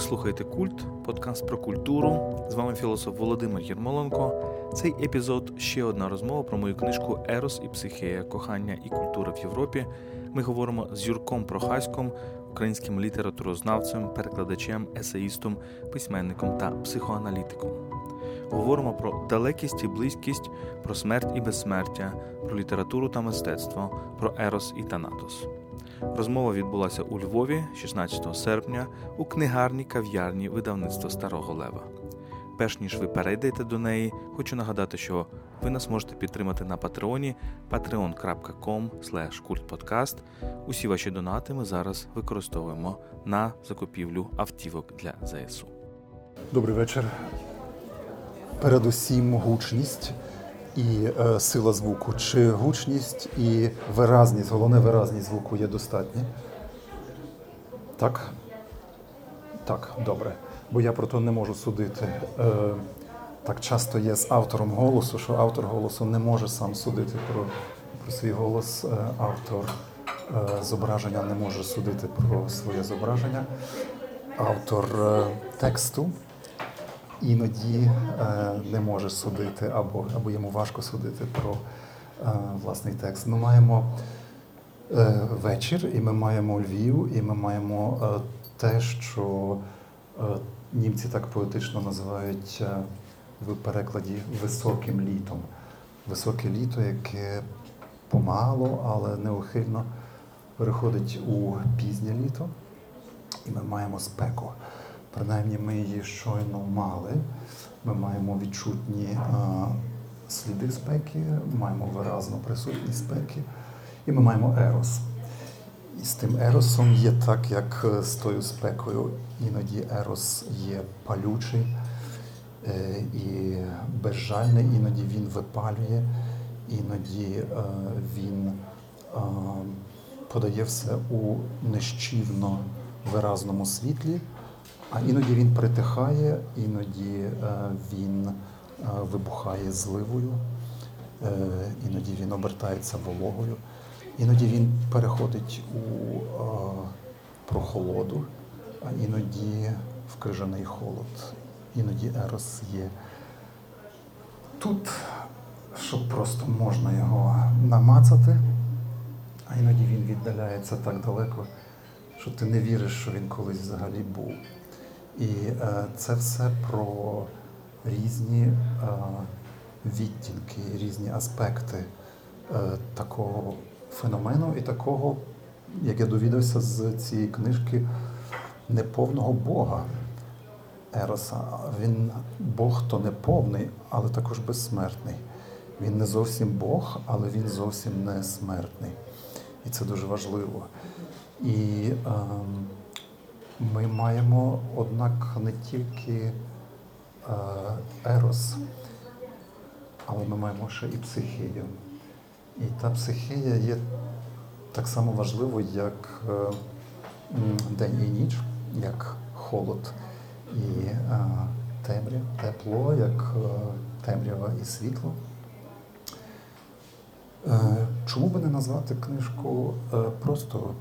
Ви слухаєте Культ, подкаст про культуру. З вами філософ Володимир Єрмоленко. Цей епізод ще одна розмова про мою книжку Ерос і психея, кохання і культура в Європі. Ми говоримо з Юрком Прохаськом, українським літературознавцем, перекладачем, есеїстом, письменником та психоаналітиком. Говоримо про далекість і близькість, про смерть і безсмертя, про літературу та мистецтво, про Ерос і Танатос. Розмова відбулася у Львові 16 серпня у книгарній кав'ярні видавництва Старого Лева. Перш ніж ви перейдете до неї, хочу нагадати, що ви нас можете підтримати на патреоні patreon.com kultpodcast. Усі ваші донати ми зараз використовуємо на закупівлю автівок для ЗСУ. Добрий вечір. Передусім гучність і е, сила звуку. Чи гучність і виразність, головне виразність звуку є достатні? Так? Так, добре. Бо я про то не можу судити. Е, так часто є з автором голосу, що автор голосу не може сам судити про, про свій голос. Е, автор е, зображення не може судити про своє зображення. Автор е, тексту іноді е, не може судити, або або йому важко судити про е, власний текст. Ми маємо е, вечір, і ми маємо Львів, і ми маємо те, що німці так поетично називають в перекладі високим літом. Високе літо, яке помало, але неухильно переходить у пізнє літо, і ми маємо спеку. Принаймні ми її щойно мали. Ми маємо відчутні а, сліди спеки, маємо виразну присутність спеки, і ми маємо ерос. І з тим еросом є так, як з тою спекою. Іноді ерос є палючий е, і безжальний, іноді він випалює, іноді е, він е, подає все у нещівно виразному світлі. А іноді він притихає, іноді е, він е, вибухає зливою, е, іноді він обертається вологою, іноді він переходить у прохолоду, а іноді в крижаний холод. Іноді Ерос є тут, щоб просто можна його намацати, а іноді він віддаляється так далеко, що ти не віриш, що він колись взагалі був. І е, це все про різні е, відтінки, різні аспекти е, такого феномену і такого, як я довідався з цієї книжки, неповного Бога Ероса. Він Бог то не повний, але також безсмертний. Він не зовсім Бог, але він зовсім не смертний. І це дуже важливо. І е, ми маємо, однак, не тільки е, ерос, але ми маємо ще і психію. І та психія є так само важливою, як е, день і ніч, як холод і е, темря, тепло, як темрява і світло. Чому би не назвати книжку просто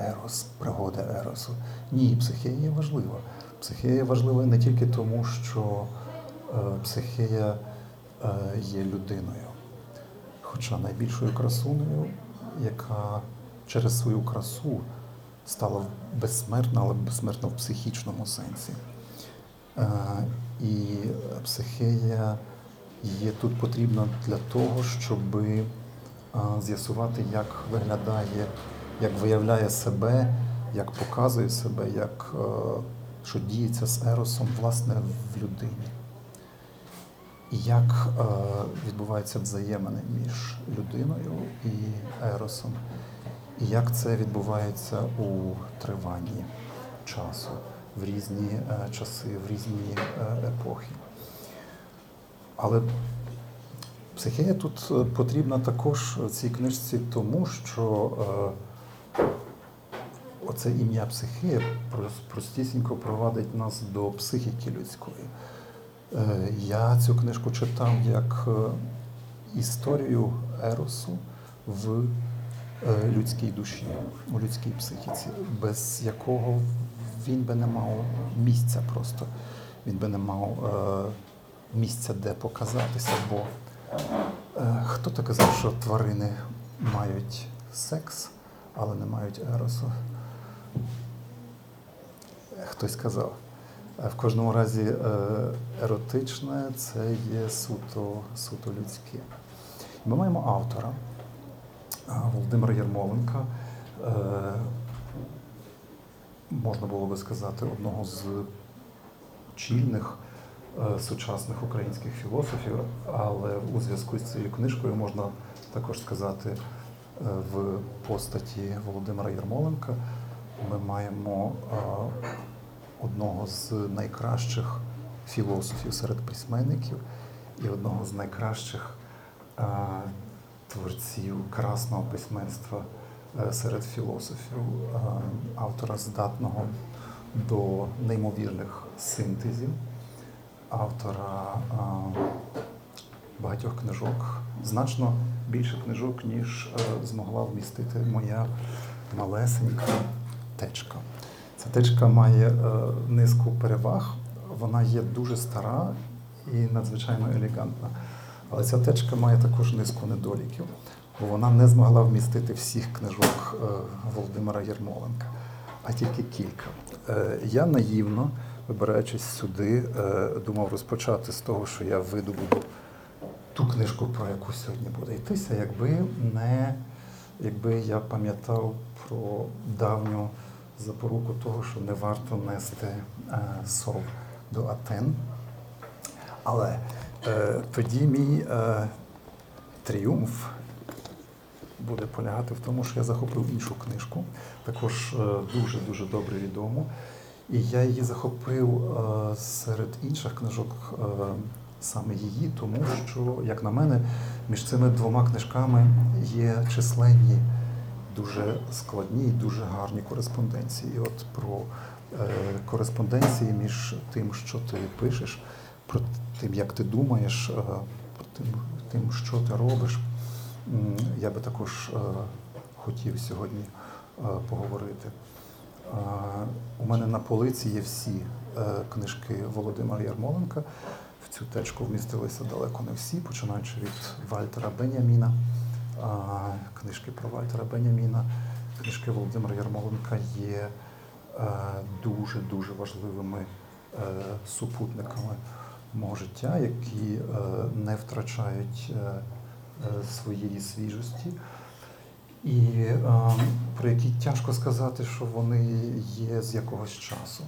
ерос, пригода еросу. Ні, психія важлива. Психія важлива не тільки тому, що е, психія е, є людиною, хоча найбільшою красунею, яка через свою красу стала безсмертна, але безсмертна в психічному сенсі. Е, і психія є тут потрібна для того, щоб з'ясувати, як виглядає як виявляє себе, як показує себе, як е, що діється з еросом власне в людині. І як е, відбуваються взаємини між людиною і еросом, і як це відбувається у триванні часу, в різні е, часи, в різні епохи. Але психія тут потрібна також в цій книжці, тому що Оце ім'я психія простісінько провадить нас до психіки людської. Е, я цю книжку читав як е, історію Еросу в е, людській душі, у людській психіці, без якого він би не мав місця просто. Він би не мав місця, де показатися. Бо хто то казав, що тварини мають секс, але не мають еросу? Хтось сказав. Е, В кожному разі е, еротичне це є суто, суто людське. Ми маємо автора е, Володимира Єрмоленка, е, можна було би сказати, одного з чільних сучасних українських філософів, але у зв'язку з цією книжкою можна також сказати в постаті Володимира Єрмоленка ми маємо е, одного з найкращих філософів серед письменників і одного з найкращих е, творців красного письменства е, серед філософів, автора здатного до неймовірних синтезів, автора багатьох книжок, значно більше книжок, ніж е, змогла вмістити моя малесенька течка. Ця течка має е, низку переваг, вона є дуже стара і надзвичайно елегантна. Але ця течка має також низку недоліків, бо вона не змогла вмістити всіх книжок е, Володимира Єрмоленка, а тільки кілька. Я наївно, вибираючись сюди, думав розпочати з того, що я видобуду ту книжку, про яку сьогодні буде йтися, якби не якби я пам'ятав про давню запоруку того, що не варто нести е, сов до Атен. Але е, тоді мій е, тріумф буде полягати в тому, що я захопив іншу книжку, також дуже-дуже добре відому. І я її захопив е, серед інших книжок е, саме її, тому що, як на мене, між цими двома книжками є численні, дуже складні і дуже гарні кореспонденції. І от про е, кореспонденції між тим, що ти пишеш, про тим, як ти думаєш, е, про тим, тим, що ти робиш, я би також е, хотів сьогодні поговорити. У мене на полиці є всі книжки Володимира Ярмоленка. Цю течку вмістилися далеко не всі, починаючи від Вальтера Беняміна, книжки про Вальтера Беняміна. Книжки Володимира Ярмоленка є дуже-дуже важливими е, супутниками мого життя, які е, не втрачають е, своєї свіжості і е, про які тяжко сказати, що вони є з якогось часу.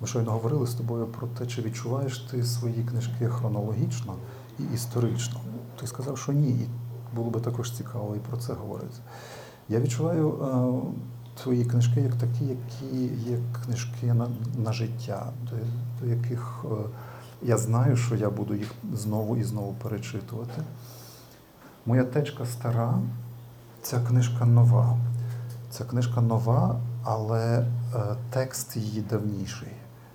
Ми щойно говорили з тобою про те, чи відчуваєш ти свої книжки хронологічно і історично. Ти сказав, що ні, і було би також цікаво і про це говорити. Я відчуваю е, твої книжки як такі, які є книжки на, на життя, до, до яких е, я знаю, що я буду їх знову і знову перечитувати. Моя течка стара, ця книжка нова. Ця книжка нова, але е, текст її давніший,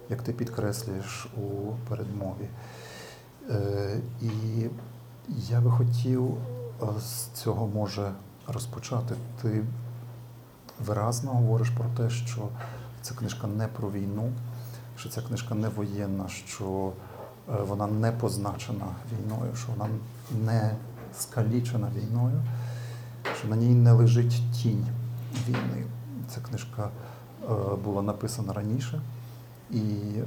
як ти підкреслюєш у передмові. Е, і я би хотів е, з цього може розпочати. Ти виразно говориш про те, що ця книжка не про війну, що ця книжка не воєнна, що е, вона не позначена війною, що вона не скалічена війною, що на ній не лежить тінь війни. Ця книжка була написана раніше, і е,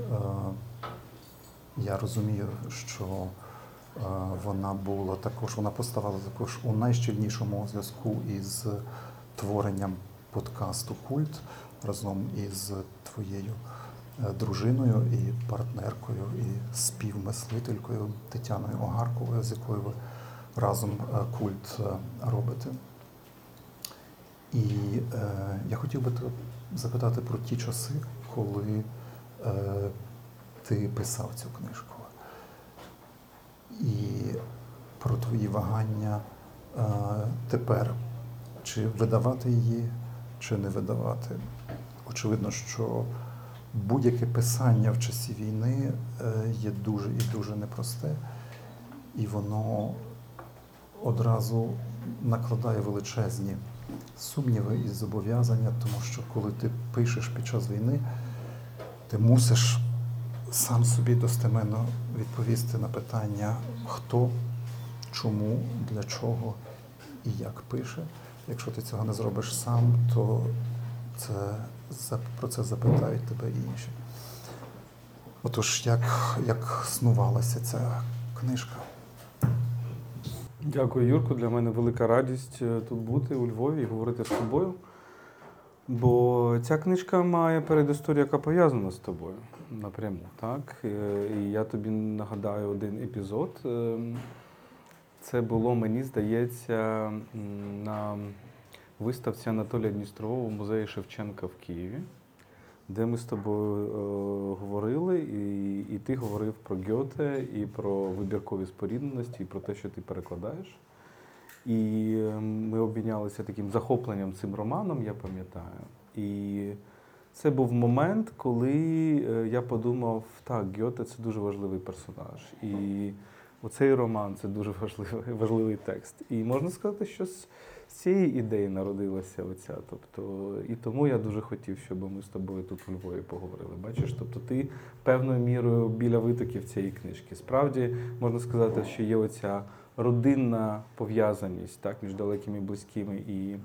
я розумію, що е, вона була також, вона поставала також у найщільнішому зв'язку із творенням подкасту Культ разом із твоєю е, дружиною і партнеркою, і співмислителькою Тетяною Огарковою, з якою ви разом е, культ е, робите. І е, я хотів би запитати про ті часи, коли ти писав цю книжку. І про твої вагання е, тепер, чи видавати її, чи не видавати. Очевидно, що будь-яке писання в часі війни е, є дуже і дуже непросте, і воно одразу накладає величезні сумніви і зобов'язання, тому що коли ти пишеш під час війни, ти мусиш сам собі достеменно відповісти на питання, хто, чому, для чого і як пише. Якщо ти цього не зробиш сам, то це, про це запитають тебе і інші. Отож, як, як снувалася ця книжка? Дякую, Юрку. Для мене велика радість е, тут бути у Львові і говорити з тобою. Бо ця книжка має передісторію, яка пов'язана з тобою напряму. так? Е, і я тобі нагадаю один епізод. Е, це було, мені здається, на виставці Анатолія Дністрового в музеї Шевченка в Києві, де ми з тобою е, говорили, і і ти говорив про Гьоте, і про вибіркові спорідненості, і про те, що ти перекладаєш. І ем, ми обмінялися таким захопленням цим романом, я пам'ятаю. І це був момент, коли е, я подумав, так, Гьоте це дуже важливий персонаж. І оцей роман це дуже важливий важливий текст. І можна сказати, що з цієї ідеї народилася оця. Тобто, І тому я дуже хотів, щоб ми з тобою тут у Львові поговорили. Бачиш, тобто ти певною мірою біля витоків цієї книжки. Справді можна сказати, що є оця родинна пов'язаність так, між далекими близькими і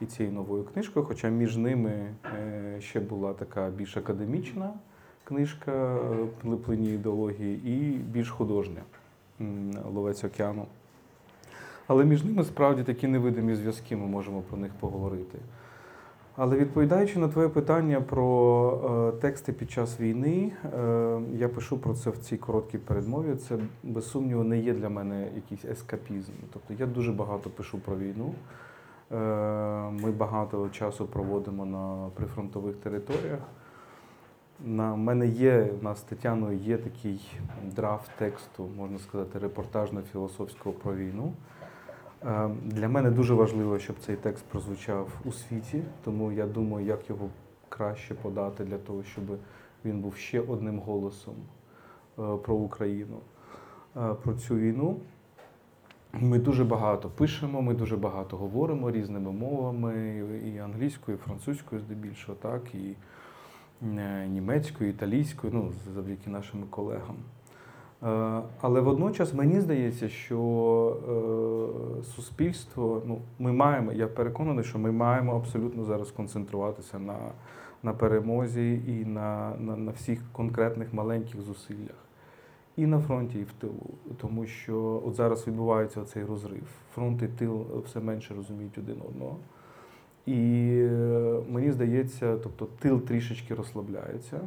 і цією новою книжкою. Хоча між ними е, ще була така більш академічна книжка плині ідеології і більш художня Ловець океану. Але між ними справді такі невидимі зв'язки, ми можемо про них поговорити. Але відповідаючи на твоє питання про е, тексти під час війни, е, я пишу про це в цій короткій передмові. Це без сумніву не є для мене якийсь ескапізм. Тобто я дуже багато пишу про війну. Е, ми багато часу проводимо на прифронтових територіях. На мене є у нас з Тетяною є такий драфт тексту, можна сказати, репортажно-філософського про війну. Е, для мене дуже важливо, щоб цей текст прозвучав у світі, тому я думаю, як його краще подати для того, щоб він був ще одним голосом е, про Україну, про цю війну. Ми дуже багато пишемо, ми дуже багато говоримо різними мовами, і англійською, і французькою, здебільшого, так, і е, німецькою, і італійською, ну, завдяки нашим колегам. Е, але водночас мені здається, що е, суспільство, ну, ми маємо, я переконаний, що ми маємо абсолютно зараз концентруватися на на перемозі і на, на, на всіх конкретних маленьких зусиллях і на фронті, і в тилу, тому що от зараз відбувається цей розрив. Фронт і тил все менше розуміють один одного. І е, мені здається, тобто тил трішечки розслабляється.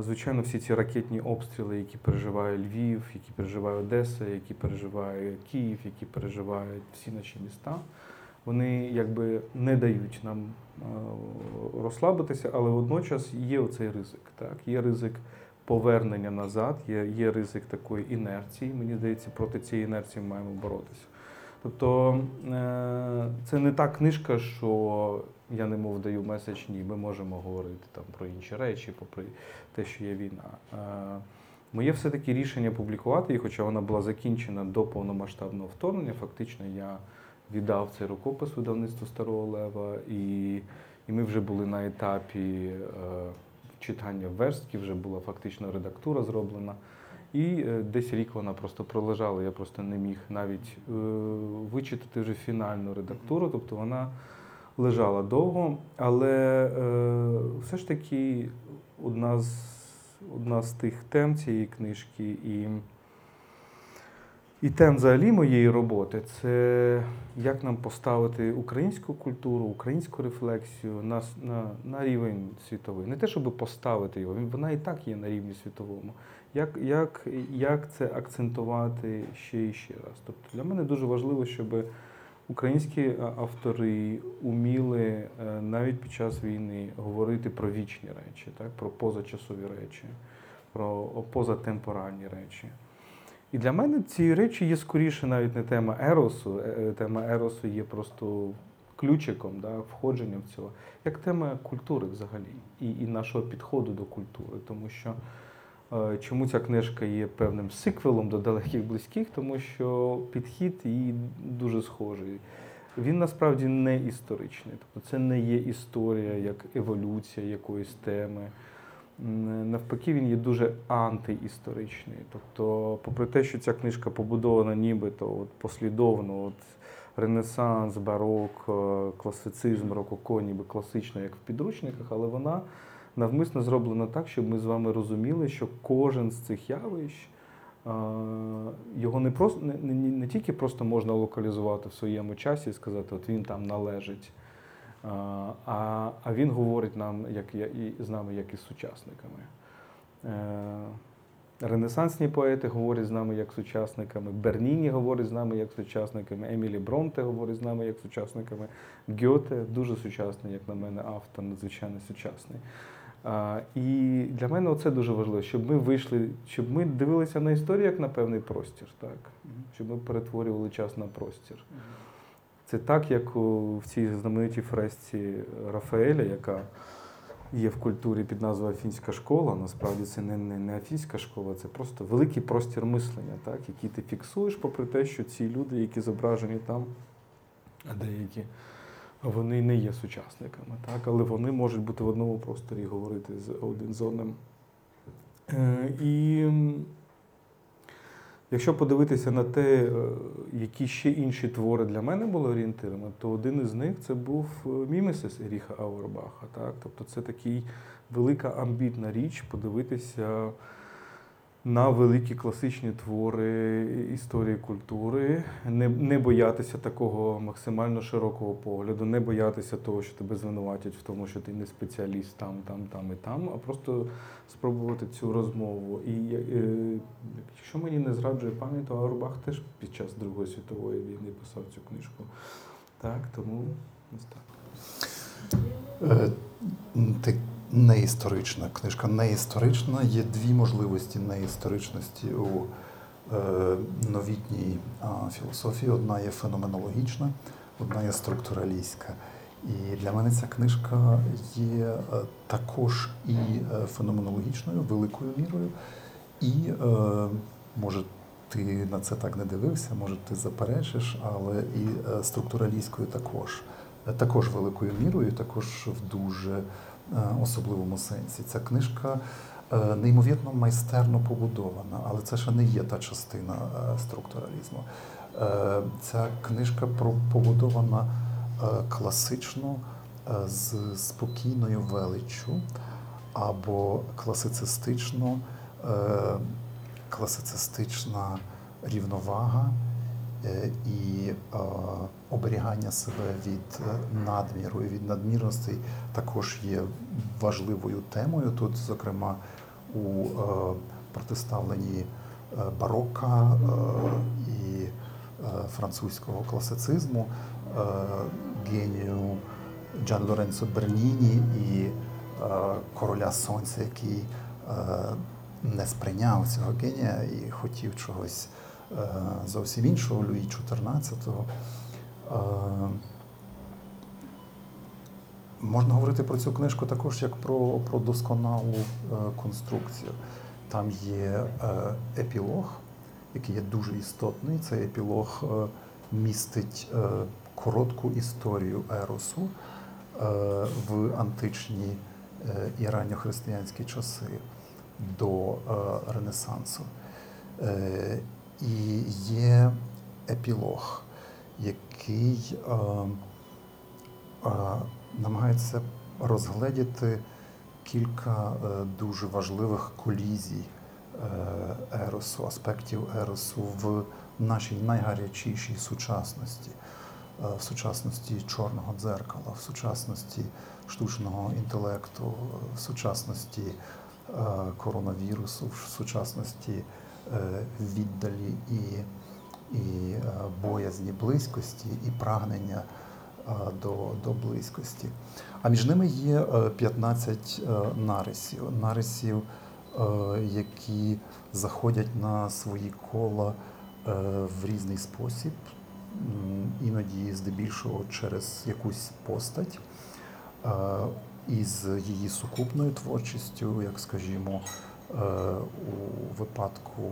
Звичайно, всі ці ракетні обстріли, які переживає Львів, які переживає Одеса, які переживає Київ, які переживають всі наші міста, вони якби не дають нам розслабитися, але водночас є оцей ризик. Так? Є ризик повернення назад, є є ризик такої інерції. Мені здається, проти цієї інерції ми маємо боротися. Тобто е, це не та книжка, що я не мов даю меседж, ні, ми можемо говорити там про інші речі, попри те, що є війна. Е, моє все-таки рішення публікувати її, хоча вона була закінчена до повномасштабного вторгнення. Фактично, я віддав цей рукопис видавництву Старого Лева, і і ми вже були на етапі е, читання верстки, вже була фактично редактура зроблена. І е, десь рік вона просто пролежала. Я просто не міг навіть е, вичитати вже фінальну редактуру, тобто вона лежала довго. Але е, все ж таки одна з одна з тих тем цієї книжки і і тем взагалі моєї роботи це як нам поставити українську культуру, українську рефлексію на на, на рівень світовий. Не те, щоб поставити його, вона і так є на рівні світовому. Як як, як це акцентувати ще і ще раз? Тобто для мене дуже важливо, щоб українські автори уміли е, навіть під час війни говорити про вічні речі, так? про позачасові речі, про позатемпоральні речі. І для мене ці речі є скоріше навіть не тема еросу. Е, е, тема еросу є просто ключиком, да, входженням в цього, як тема культури взагалі і і нашого підходу до культури. Тому що е, чому ця книжка є певним сиквелом до далеких близьких, тому що підхід її дуже схожий. він насправді не історичний. Тобто це не є історія як еволюція якоїсь теми. Навпаки, він є дуже антиісторичний. Тобто, попри те, що ця книжка побудована нібито от послідовно, от Ренесанс, барок, е, класицизм, рококо, ніби класично, як в підручниках, але вона навмисно зроблена так, щоб ми з вами розуміли, що кожен з цих явищ його не просто не, не, не тільки просто можна локалізувати в своєму часі і сказати, от він там належить, а а він говорить нам, як і з нами, як і з сучасниками. Е, ренесансні поети говорять з нами як сучасниками, Берніні говорить з нами як сучасниками, Емілі Бронте говорить з нами як сучасниками, Гьоте дуже сучасний, як на мене, автор, надзвичайно сучасний. І для мене це дуже важливо, щоб ми вийшли, щоб ми дивилися на історію як на певний простір, так? щоб ми перетворювали час на простір. Це так, як у, в цій знаменитій фресці Рафаеля, яка є в культурі під назвою Афінська школа. Насправді це не не, не Афінська школа, це просто великий простір мислення, так? який ти фіксуєш, попри те, що ці люди, які зображені там, а деякі вони не є сучасниками, так? але вони можуть бути в одному просторі говорити з один з одним. Е, і якщо подивитися на те, е, які ще інші твори для мене були орієнтирами, то один із них це був е, Мімесис Еріха Ауербаха. Так? Тобто це такий велика амбітна річ подивитися на великі класичні твори історії культури, не не боятися такого максимально широкого погляду, не боятися того, що тебе звинуватять в тому, що ти не спеціаліст там, там, там і там, а просто спробувати цю розмову. І е, якщо мені не зраджує пам'ять, то Аурбах теж під час Другої світової війни писав цю книжку. Так, тому ось так. Е, неісторична. Книжка неісторична. Є дві можливості неісторичності у е, новітній філософії. Одна є феноменологічна, одна є структуралістська. І для мене ця книжка є е, також і е, феноменологічною, великою мірою, і може. Ти на це так не дивився, може ти заперечиш, але і структуралістською також, також великою мірою, також в дуже особливому сенсі. Ця книжка е, неймовірно майстерно побудована, але це ще не є та частина е, структуралізму. Ця книжка побудована класично з спокійною величчю або класицистично, класицистична рівновага. Е, і е, оберігання себе від е, надміру і від надмірностей також є важливою темою. Тут, зокрема, у протиставленні барока і французького класицизму, генію Джан Лоренцо Берніні і короля Сонця, який не сприйняв цього генія і хотів чогось. Е, зовсім іншого Люї XIV. Е, можна говорити про цю книжку також як про про досконалу е, конструкцію. Там є епілог, який є дуже істотний. Цей епілог містить коротку історію Еросу в античні і ранньохристиянські часи до Ренесансу. І є епілог, який е, е, намагається розгледіти кілька е, дуже важливих колізій е, еросу, аспектів еросу в нашій найгарячішій сучасності, е, в сучасності чорного дзеркала, в сучасності штучного інтелекту, в сучасності е, коронавірусу, в сучасності. Е, віддалі і і е, боязні близькості, і прагнення е, до до близькості. А між ними є 15 нарисів, нарисів, які заходять на свої кола в різний спосіб, іноді здебільшого через якусь постать. Із її сукупною творчістю, як скажімо, у випадку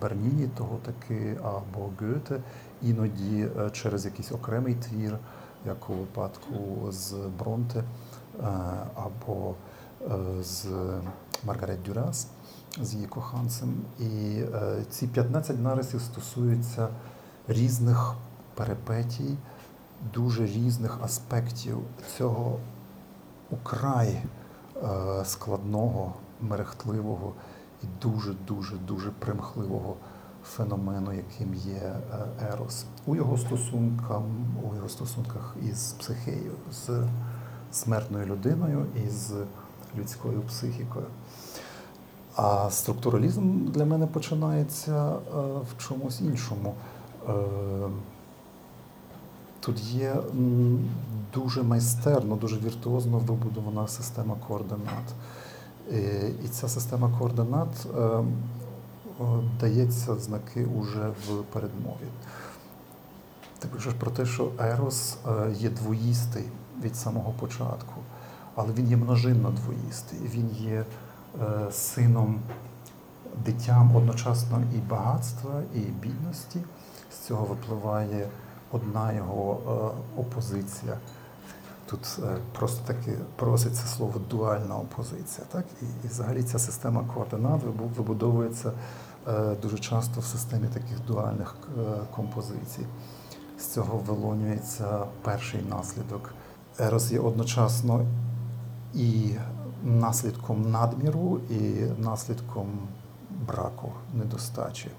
Берніні, того таки або Гёте, іноді е, через якийсь окремий твір, як у випадку з Бронте е, або е, з Маргарет Дюрас, з її коханцем. І ці 15 нарисів стосуються різних перипетій, дуже різних аспектів цього украй складного, мерехтливого і дуже-дуже дуже примхливого феномену, яким є е, Ерос, у його стосунках, у його стосунках із психею, з смертною людиною і з людською психікою. А структуралізм для мене починається е, в чомусь іншому. Е, тут є дуже майстерно, дуже віртуозно вибудована система координат. І ця система координат дається знаки уже в передмові. Ти пишеш про те, що Ерос е, є двоїстий від самого початку, але він є множинно двоїстий. Він є е, сином дитям одночасно і багатства, і бідності. З цього випливає одна його е, опозиція. Тут просто таки проситься слово дуальна опозиція. Так? І, і взагалі ця система координат вибудовується Е, дуже часто в системі таких дуальних е, композицій. З цього вилонюється перший наслідок. Ерос є одночасно і наслідком надміру, і наслідком браку, недостачі.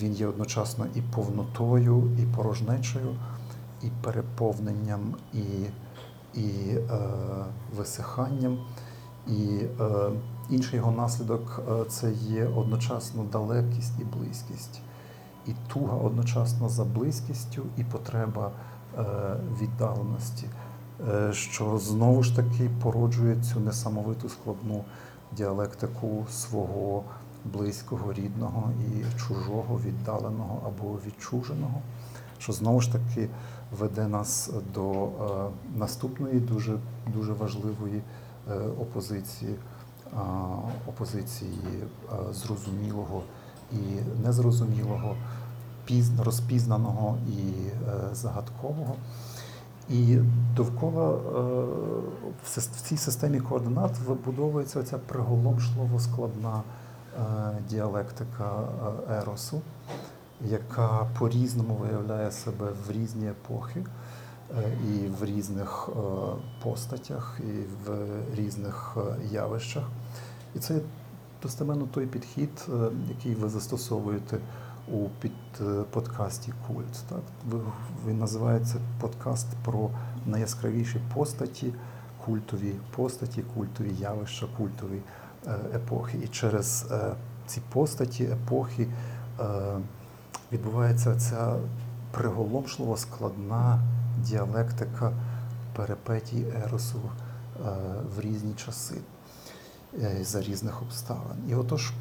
Він є одночасно і повнотою, і порожнечою, і переповненням, і і е, висиханням. І е, інший його наслідок е, це є одночасно далекість і близькість, і туга одночасно за близькістю і потреба е, віддаленості, е, що знову ж таки породжує цю несамовиту складну діалектику свого близького, рідного і чужого, віддаленого або відчуженого, що знову ж таки веде нас до е, наступної дуже, дуже важливої. Е, опозиції, опозиції зрозумілого і незрозумілого, розпізнаного і е, загадкового. І довкола е, в цій системі координат вибудовується ця приголомшливо складна діалектика еросу, яка по-різному виявляє себе в різні епохи. Е, і в різних е, постатях, і в різних е, явищах. І це достеменно той підхід, який ви застосовуєте у під подкасті Культ. Так? Він називається подкаст про найяскравіші постаті, культові постаті, культові явища, культові епохи. І через ці постаті, епохи відбувається ця приголомшливо складна діалектика перепетій Еросу е, в різні часи е, за різних обставин. І отож,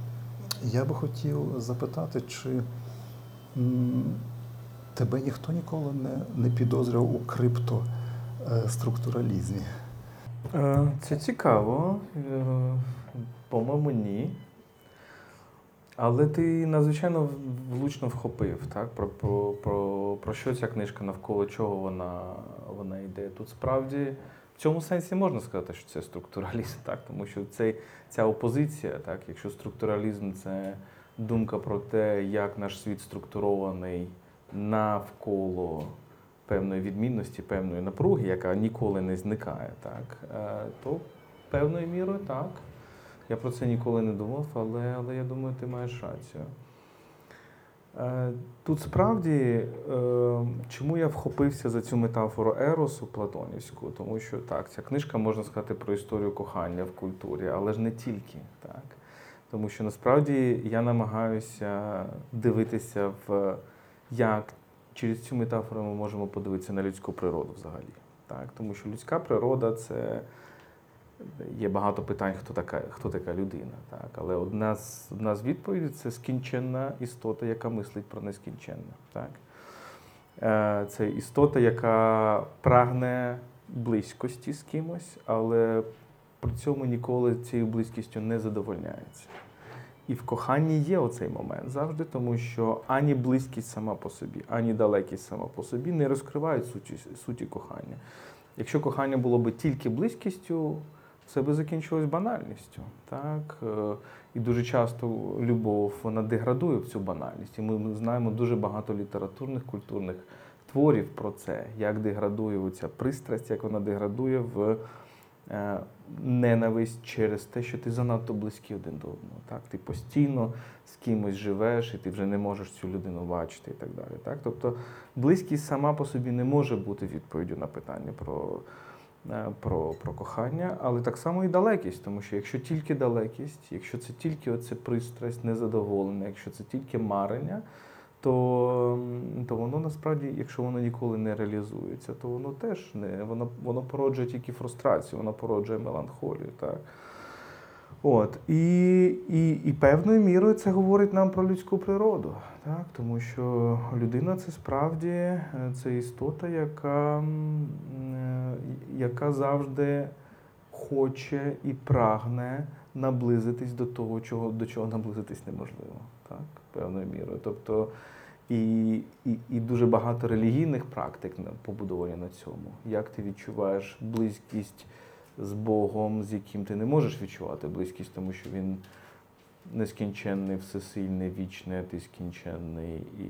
я би хотів запитати, чи тебе ніхто ніколи не, не підозрював у криптоструктуралізмі? Е, це цікаво. По-моєму, ні. Але ти надзвичайно влучно вхопив, так? Про про, про, про що ця книжка, навколо чого вона вона йде. Тут справді в цьому сенсі можна сказати, що це структуралізм, так? тому що цей, ця опозиція, так? якщо структуралізм це думка про те, як наш світ структурований навколо певної відмінності, певної напруги, яка ніколи не зникає, так? Е, то певною мірою так. Я про це ніколи не думав, але але я думаю, ти маєш рацію. Е, тут справді, е, чому я вхопився за цю метафору Еросу Платонівську, тому що так, ця книжка можна сказати про історію кохання в культурі, але ж не тільки так. Тому що насправді я намагаюся дивитися в як через цю метафору ми можемо подивитися на людську природу взагалі. Так? Тому що людська природа це Є багато питань, хто така хто така людина. Так? Але одна з одна з відповідей це скінченна істота, яка мислить про нескінченне. Так? Е, це істота, яка прагне близькості з кимось, але при цьому ніколи цією близькістю не задовольняється. І в коханні є оцей момент завжди, тому що ані близькість сама по собі, ані далекість сама по собі не розкривають суті, суті кохання. Якщо кохання було би тільки близькістю, це би закінчилось банальністю. Так? Е, і дуже часто любов вона деградує в цю банальність. І ми знаємо дуже багато літературних, культурних творів про це, як деградує оця пристрасть, як вона деградує в е, ненависть через те, що ти занадто близький один до одного. Так? Ти постійно з кимось живеш, і ти вже не можеш цю людину бачити і так далі. Так? Тобто близькість сама по собі не може бути відповіддю на питання про. Е, про про кохання, але так само і далекість, тому що якщо тільки далекість, якщо це тільки оце пристрасть, незадоволення, якщо це тільки марення, то то воно насправді, якщо воно ніколи не реалізується, то воно теж не воно воно породжує тільки фрустрацію, воно породжує меланхолію. Так? От. І і, і певною мірою це говорить нам про людську природу, так? тому що людина це справді е, це істота, яка, е, яка завжди хоче і прагне наблизитись до того, чого, до чого наблизитись неможливо, так? певною мірою. Тобто і і, і дуже багато релігійних практик побудовані на цьому. Як ти відчуваєш близькість з Богом, з яким ти не можеш відчувати близькість, тому що він нескінченний, всесильний, вічний, а ти скінченний і,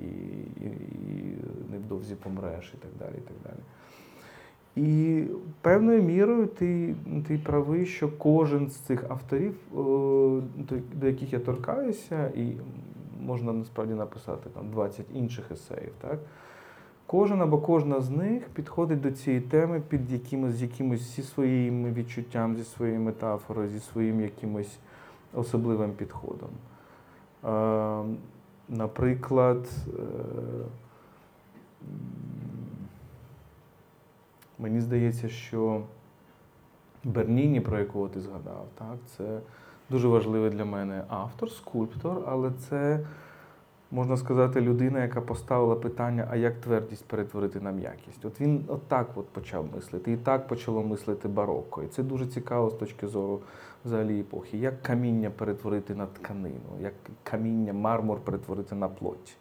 і, і невдовзі помреш, і так далі. І так далі. І певною мірою ти ти правий, що кожен з цих авторів, до яких я торкаюся, і можна насправді написати там 20 інших есеїв, так? Кожен або кожна з них підходить до цієї теми під якимось з якимось зі своїм відчуттям, зі своєю метафорою, зі своїм якимось особливим підходом. Е, Наприклад, е, мені здається, що Берніні, про якого ти згадав, так, це дуже важливий для мене автор, скульптор, але це можна сказати, людина, яка поставила питання, а як твердість перетворити на м'якість. От він отак от почав мислити, і так почало мислити бароко. І це дуже цікаво з точки зору взагалі епохи. Як каміння перетворити на тканину, як каміння, мармур перетворити на плоть.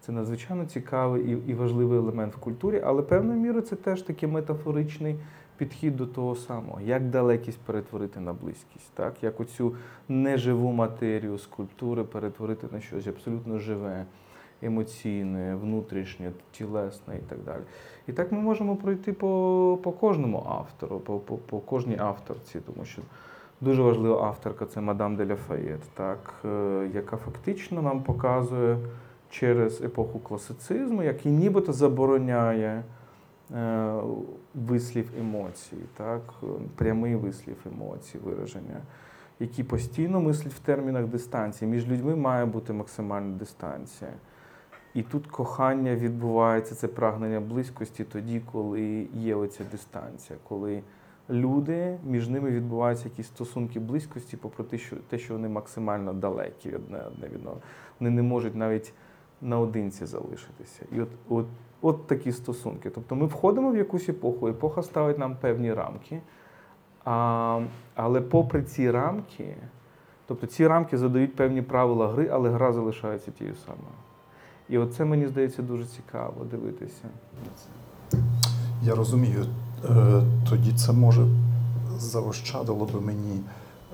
Це надзвичайно цікавий і важливий елемент в культурі, але певною мірою це теж такий метафоричний підхід до того самого, як далекість перетворити на близькість, так? як оцю неживу матерію скульптури перетворити на щось абсолютно живе, емоційне, внутрішнє, тілесне і так далі. І так ми можемо пройти по по кожному автору, по, по, по кожній авторці, тому що. Дуже важлива авторка це мадам де Ляфаєт, так, е, яка фактично нам показує через епоху класицизму, який нібито забороняє вислів емоцій, так, прямий вислів емоцій, вираження, які постійно мислять в термінах дистанції. Між людьми має бути максимальна дистанція. І тут кохання відбувається, це прагнення близькості тоді, коли є оця дистанція, коли люди між ними відбуваються якісь стосунки близькості, попри те, що те, що вони максимально далекі одне одне від одного. Вони не можуть навіть наодинці залишитися. І от, от От такі стосунки. Тобто ми входимо в якусь епоху, епоха ставить нам певні рамки. А, Але попри ці рамки, тобто ці рамки задають певні правила гри, але гра залишається тією самою. І оце мені здається дуже цікаво дивитися на це. Я розумію. Е, тоді це може заощадило би мені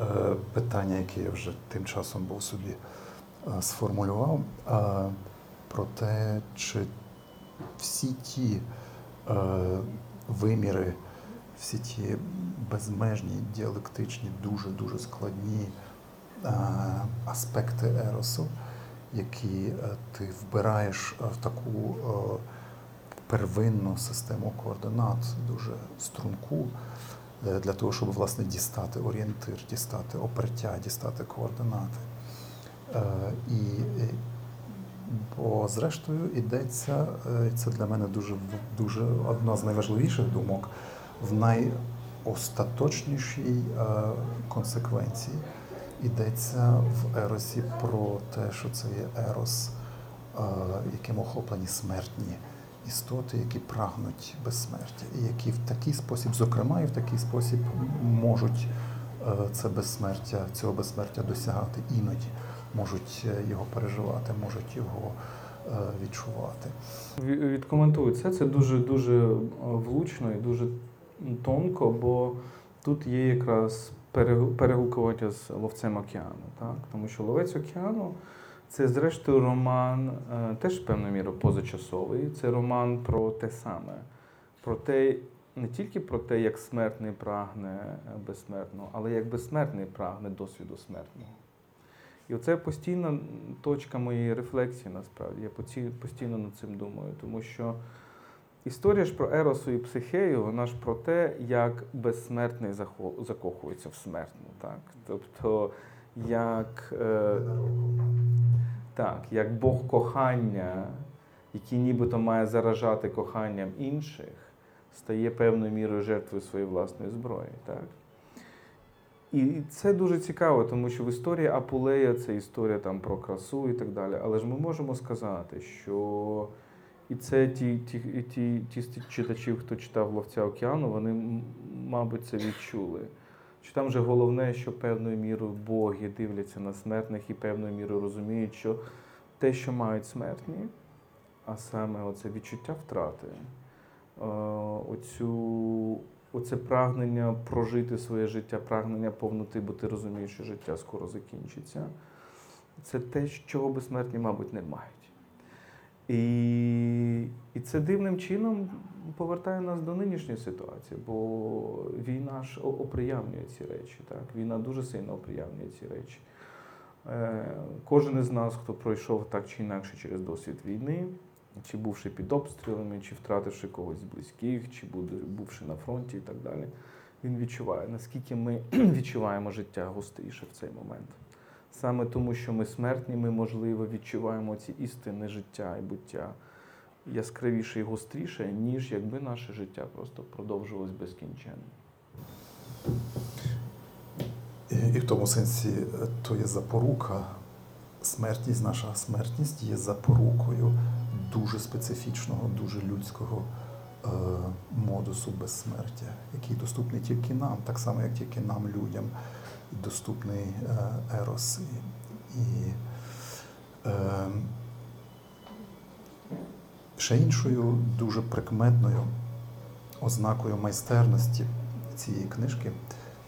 е, питання, яке я вже тим часом був собі е, сформулював, про те, чи всі ті е, виміри, всі ті безмежні, діалектичні, дуже-дуже складні е, аспекти еросу, які е, ти вбираєш в таку е, первинну систему координат, дуже струнку. Е, для того, щоб власне дістати орієнтир, дістати опертя, дістати координати. Е, і Бо, зрештою, йдеться, е, це для мене дуже дуже одна з найважливіших думок в найостаточнішій е, консеквенції. Йдеться в еросі про те, що це є ерос, е, яким охоплені смертні істоти, які прагнуть безсмертя, і які в такий спосіб, зокрема, і в такий спосіб можуть це безсмертя, цього безсмертя досягати іноді. Можуть його переживати, можуть його відчувати. Відкоментую це. Це дуже дуже влучно і дуже тонко, бо тут є якраз перегукування з ловцем океану. Так? Тому що ловець океану це, зрештою, роман е, теж певною мірою позачасовий. Це роман про те саме, про те, не тільки про те, як смертний прагне е, безсмертного, але як безсмертний прагне досвіду смертного. І оце постійна точка моєї рефлексії, насправді. Я постійно над цим думаю, тому що. Історія ж про Еросу і Психею, вона ж про те, як безсмертний закохується в смертну. Так? Тобто, як е, так, як Бог кохання, який нібито має заражати коханням інших, стає певною мірою жертвою своєї власної зброї. Так? І це дуже цікаво, тому що в історії Апулея це історія там про красу і так далі. Але ж ми можемо сказати, що і це ті ті, ті, ті читачі, хто читав ловця океану, вони, мабуть, це відчули. Що там вже головне, що певною мірою боги дивляться на смертних і певною мірою розуміють, що те, що мають смертні, а саме оце відчуття втрати, оцю, оце прагнення прожити своє життя, прагнення повноти, бо ти розумієш, що життя скоро закінчиться. Це те, чого безсмертні, мабуть, не мають. І і це дивним чином повертає нас до нинішньої ситуації, бо війна ж оприявнює ці речі. Так? Війна дуже сильно оприявнює ці речі. Е, Кожен із нас, хто пройшов так чи інакше через досвід війни, чи бувши під обстрілами, чи втративши когось з близьких, чи бувши на фронті і так далі, він відчуває, наскільки ми відчуваємо життя гостріше в цей момент. Саме тому, що ми смертні, ми, можливо, відчуваємо ці істини життя і буття яскравіше і гостріше, ніж якби наше життя просто продовжувалось безкінченно. І в тому сенсі е, то є запорука, смертність, наша смертність є запорукою дуже специфічного, дуже людського е, модусу безсмертя, який доступний тільки нам, так само, як тільки нам, людям доступний е, Ерос. І е, ще іншою дуже прикметною ознакою майстерності цієї книжки,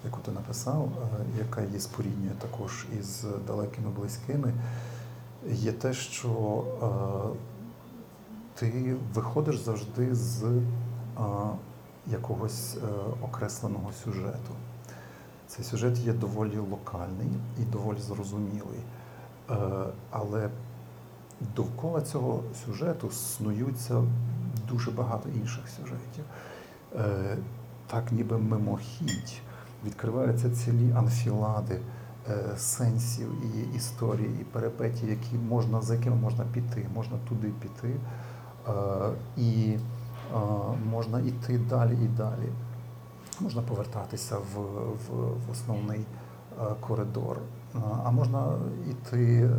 яку ти написав, е, яка її споріднює також із далекими близькими, є те, що ти виходиш завжди з якогось окресленого сюжету. Цей сюжет є доволі локальний і доволі зрозумілий. Е, але довкола цього сюжету снуються дуже багато інших сюжетів. Е, так, ніби мимохідь, відкриваються цілі анфілади е, сенсів і історії, і перепетів, які можна, за якими можна піти, можна туди піти, і можна йти далі і далі можна повертатися в, в, в основний е, коридор, е, а можна йти е,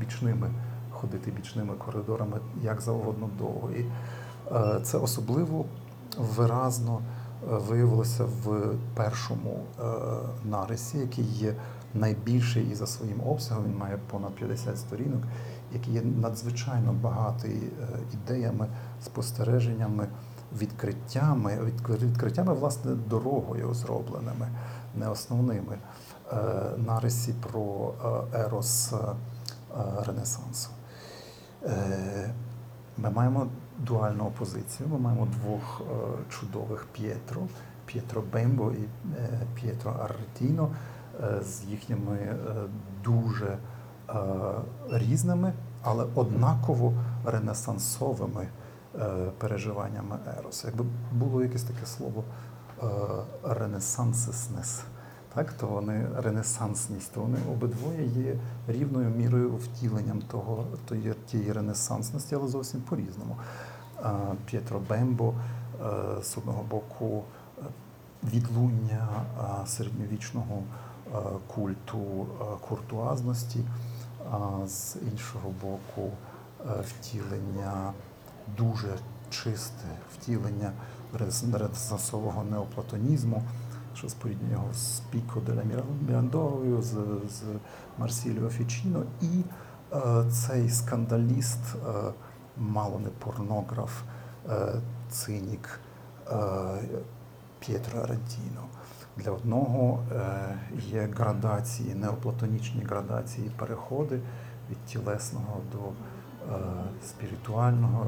бічними, ходити бічними коридорами як завгодно довго. І це особливо виразно виявилося в першому нарисі, який є найбільший і за своїм обсягом, він має понад 50 сторінок, який є надзвичайно багатий ідеями, спостереженнями відкриттями, відкриттями власне дорогою зробленими, не основними е, нарисі про е, ерос е, Ренесансу. Ми маємо дуальну опозицію, ми маємо двох чудових П'єтро, П'єтро Бембо і П'єтро Арретіно з їхніми дуже різними, але однаково ренесансовими Е, переживаннями Ероса. Якби було якесь таке слово е, ренесансиснес, так, то вони ренесансність, то вони обидвоє є рівною мірою втіленням того, тієї ренесансності, але зовсім по-різному. Е, П'єтро Бембо з одного боку відлуння середньовічного культу куртуазності, а з іншого боку втілення дуже чисте втілення ренесансового неоплатонізму, що споріднює його з Піко де Мірандовою, з, з Марсіліо Фічіно. І е, цей скандаліст, е, мало не порнограф, е, цинік е, П'єтро Радіно. Для одного е, є градації, неоплатонічні градації, переходи від тілесного до е, спіритуального,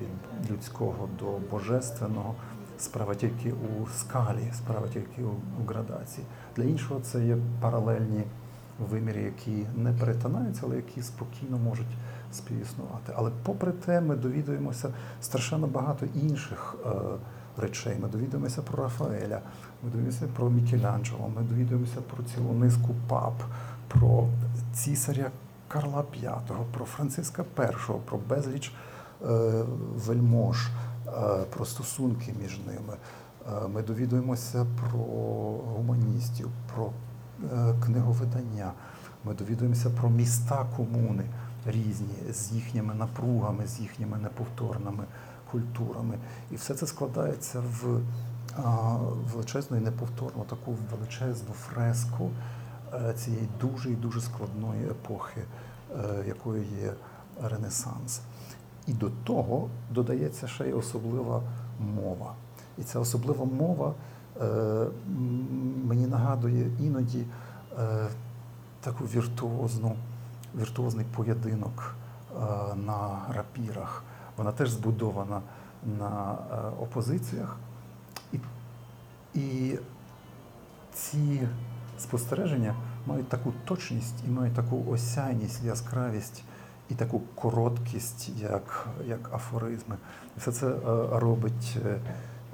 від людського до божественного. Справа тільки у скалі, справа тільки у, градації. Для іншого це є паралельні виміри, які не перетинаються, але які спокійно можуть співіснувати. Але попри те, ми довідуємося страшенно багато інших е, речей. Ми довідуємося про Рафаеля, ми довідуємося про Мікеланджело, ми довідуємося про цілу низку пап, про цісаря Карла V, про Франциска І, про безліч е, вельмож, е, про стосунки між ними. Е, ми довідуємося про гуманістів, про е, книговидання. Ми довідуємося про міста комуни різні з їхніми напругами, з їхніми неповторними культурами. І все це складається в величезну і неповторну таку величезну фреску е, цієї дуже і дуже складної епохи, е, якою є Ренесанс. І до того додається ще й особлива мова. І ця особлива мова е, мені нагадує іноді таку віртуозну, віртуозний поєдинок на рапірах. Вона теж збудована на опозиціях. І, і ці спостереження мають таку точність і мають таку осяйність, яскравість і таку короткість, як як афоризми. Все це робить е,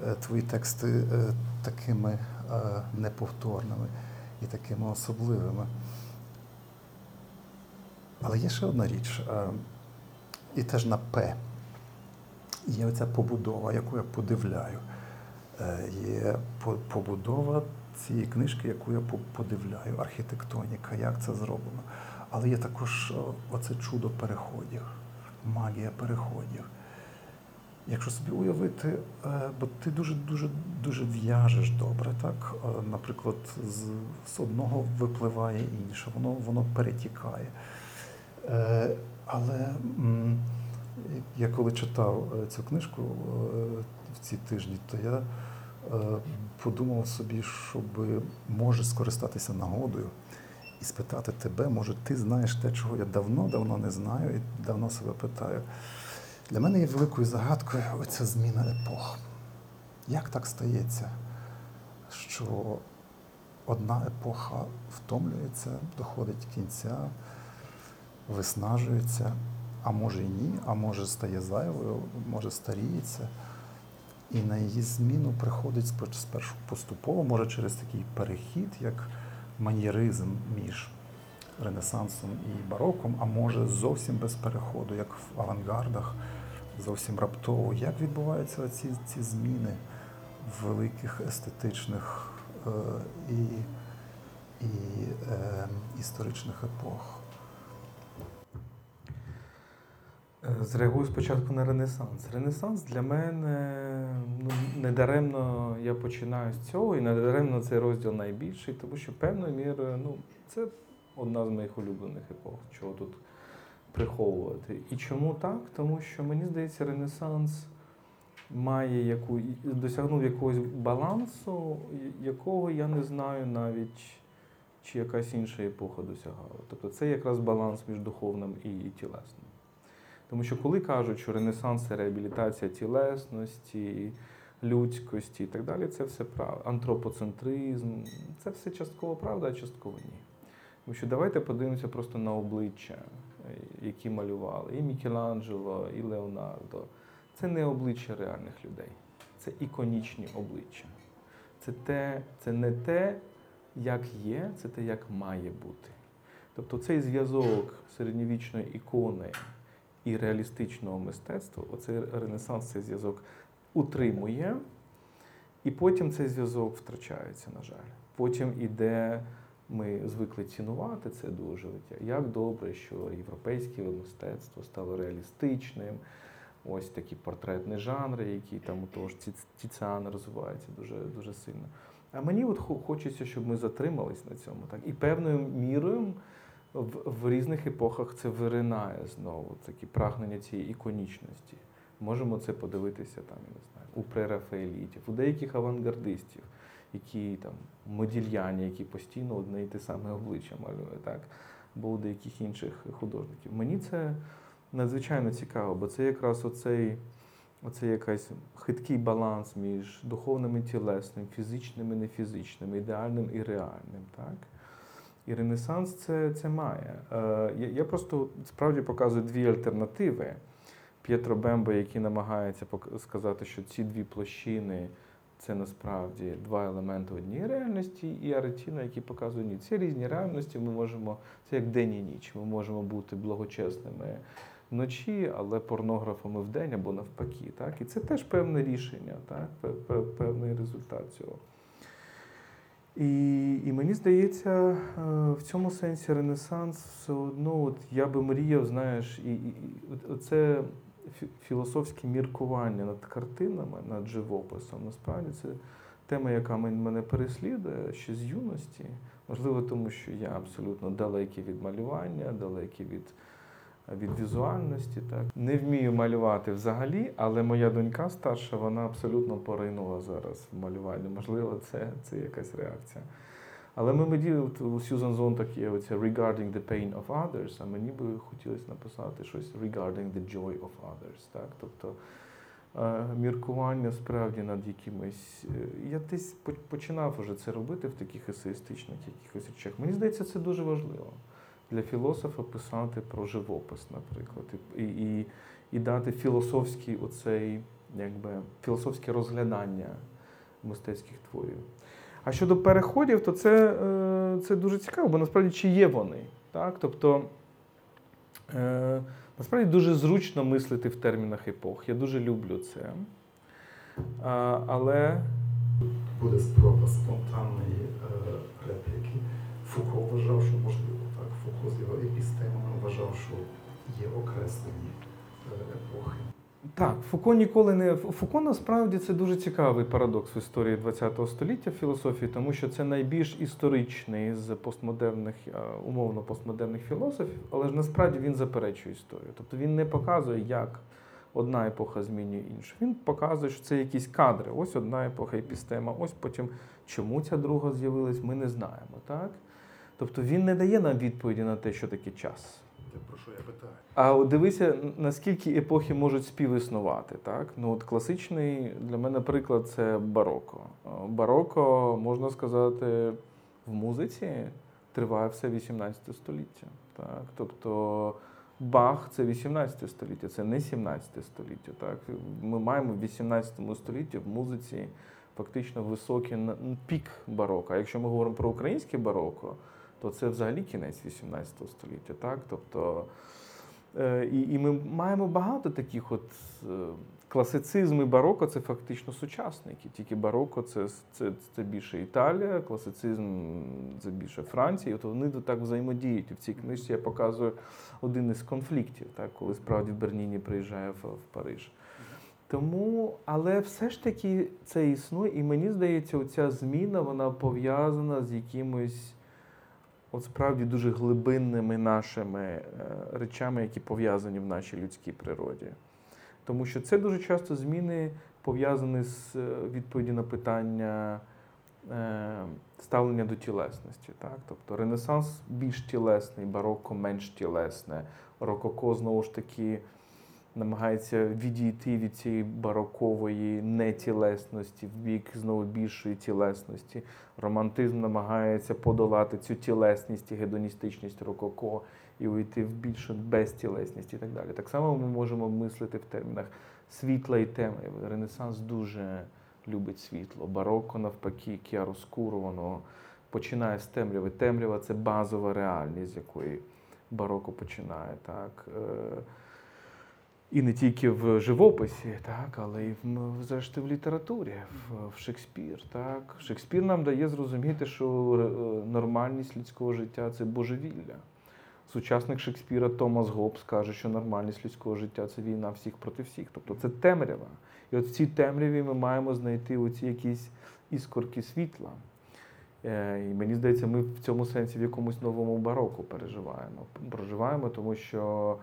е, твої тексти е, такими неповторними і такими особливими. Але є ще одна річ, і теж на П. Є оця побудова, яку я подивляю. Є побудова цієї книжки, яку я подивляю, архітектоніка, як це зроблено. Але є також оце чудо переходів, магія переходів. Якщо собі уявити, е, бо ти дуже дуже дуже в'яжеш добре, так? Е, наприклад, з, з одного випливає інше, воно воно перетікає. Е, але я коли читав цю книжку в ці тижні, то я подумав собі, щоб може скористатися нагодою і спитати тебе, може, ти знаєш те, чого я давно-давно не знаю і давно себе питаю. Для мене є великою загадкою оця зміна епох. Як так стається, що одна епоха втомлюється, доходить кінця, виснажується, а може і ні, а може стає зайвою, може старіється. І на її зміну приходить спершу поступово, може через такий перехід, як маньєризм між Ренесансом і бароком, а може зовсім без переходу, як в авангардах, зовсім раптово. Як відбуваються ці ці зміни в великих естетичних е, і і е, історичних епох? Е, зреагую спочатку на Ренесанс. Ренесанс для мене ну, недаремно я починаю з цього, і недаремно цей розділ найбільший, тому що певною мірою ну, це одна з моїх улюблених епох, чого тут приховувати. І чому так? Тому що мені здається, Ренесанс має яку досягнув якогось балансу, якого я не знаю навіть. Чи якась інша епоха досягала. Тобто це якраз баланс між духовним і тілесним. Тому що коли кажуть, що Ренесанс це реабілітація тілесності, людськості і так далі, це все правда. Антропоцентризм, це все частково правда, а частково ні. Тому що давайте подивимося просто на обличчя, які малювали і Мікеланджело, і Леонардо. Це не обличчя реальних людей, це іконічні обличчя. Це, те, це не те, як є, це те, як має бути. Тобто цей зв'язок середньовічної ікони і реалістичного мистецтва, оцей Ренесанс цей зв'язок утримує, і потім цей зв'язок втрачається, на жаль. Потім іде, ми звикли цінувати це дуже. Як добре, що європейське мистецтво стало реалістичним. Ось такі портретні жанри, які там тож Тіціан розвиваються дуже дуже сильно. А мені от хочеться, щоб ми затримались на цьому. Так? І певною мірою в, в різних епохах це виринає знову такі прагнення цієї іконічності. Можемо це подивитися там, я не знаю, у прерафаелітів, у деяких авангардистів, які там модільяні, які постійно одне і те саме обличчя малюють, так? або у деяких інших художників. Мені це надзвичайно цікаво, бо це якраз оцей. Оце якийсь хиткий баланс між духовним і тілесним, фізичним і нефізичним, ідеальним і реальним. Так? І Ренесанс це це має. Е, я, я просто справді показую дві альтернативи. П'єтро Бембо, який намагається сказати, що ці дві площини це насправді два елементи однієї реальності, і Аретіно, який показує ні. Це різні реальності. Ми можемо, це як день і ніч. Ми можемо бути благочесними вночі, але порнографами вдень або навпаки. Так? І це теж певне рішення, так? певний результат цього. І і мені здається, е, в цьому сенсі Ренесанс все одно, от я би мріяв, знаєш, і, і, і це філософське міркування над картинами, над живописом. Насправді це тема, яка мене переслідує ще з юності. Можливо, тому що я абсолютно далекий від малювання, далекий від від візуальності. Так. Не вмію малювати взагалі, але моя донька старша, вона абсолютно поринула зараз в малюванні. Можливо, це це якась реакція. Але ми мені у Сьюзан Зон так є оце regarding the pain of others, а мені би хотілося написати щось regarding the joy of others. Так? Тобто е, міркування справді над якимось. Е, я десь починав вже це робити в таких есеїстичних якихось речах. Мені здається, це дуже важливо для філософа писати про живопис, наприклад, і і, і дати філософський оцей, якби, філософське розглядання мистецьких творів. А щодо переходів, то це е, це дуже цікаво, бо насправді чи є вони. Так? Тобто е, насправді дуже зручно мислити в термінах епох. Я дуже люблю це. Але буде спроба спонтанної е, репліки. Фуко вважав, що можливо. З його епістемами вважав, що є окреслені е, епохи. Так, Фуко ніколи не Фуко насправді це дуже цікавий парадокс в історії ХХ століття філософії, тому що це найбільш історичний з постмодерних, е, умовно постмодерних філософів, але ж насправді він заперечує історію. Тобто він не показує, як одна епоха змінює іншу. Він показує, що це якісь кадри. Ось одна епоха епістема, ось потім чому ця друга з'явилась, ми не знаємо. так? Тобто він не дає нам відповіді на те, що таке час. Про що я питаю? А от дивися, наскільки епохи можуть співіснувати. Так? Ну, от Класичний для мене приклад це бароко. Бароко, можна сказати, в музиці триває все 18 століття. Так? Тобто Бах це 18 століття, це не 17 століття. Так? Ми маємо в 18 столітті в музиці фактично високий пік бароко. А якщо ми говоримо про українське бароко, то це взагалі кінець 18 століття. так? Тобто, е, і і ми маємо багато таких от е, класицизм і бароко це фактично сучасники. Тільки бароко це це, це більше Італія, класицизм це більше Франція. І от вони так взаємодіють. І в цій книжці я показую один із конфліктів, так, коли справді в Берніні приїжджає в, в Париж. Тому, але все ж таки це існує, і мені здається, оця зміна вона пов'язана з якимось от справді дуже глибинними нашими е, речами, які пов'язані в нашій людській природі. Тому що це дуже часто зміни пов'язані з е, відповіді на питання е, ставлення до тілесності. Так? Тобто Ренесанс більш тілесний, бароко менш тілесне, рококо знову ж таки намагається відійти від цієї барокової нетілесності в бік знову більшої тілесності. Романтизм намагається подолати цю тілесність і гедоністичність рококо і уйти в більшу безтілесність і так далі. Так само ми можемо мислити в термінах світла і темряви. Ренесанс дуже любить світло. Бароко, навпаки, кіароскуру, воно починає з темряви. Темрява це базова реальність, з якої бароко починає. так. І не тільки в живописі, так, але й в зрештою в літературі, в, в Шекспір. Так. Шекспір нам дає зрозуміти, що е, нормальність людського життя це божевілля. Сучасник Шекспіра Томас Гоббс каже, що нормальність людського життя це війна всіх проти всіх. Тобто це темрява. І от в цій темряві ми маємо знайти оці якісь іскорки світла. Е, і мені здається, ми в цьому сенсі в якомусь новому бароку переживаємо. Проживаємо, тому що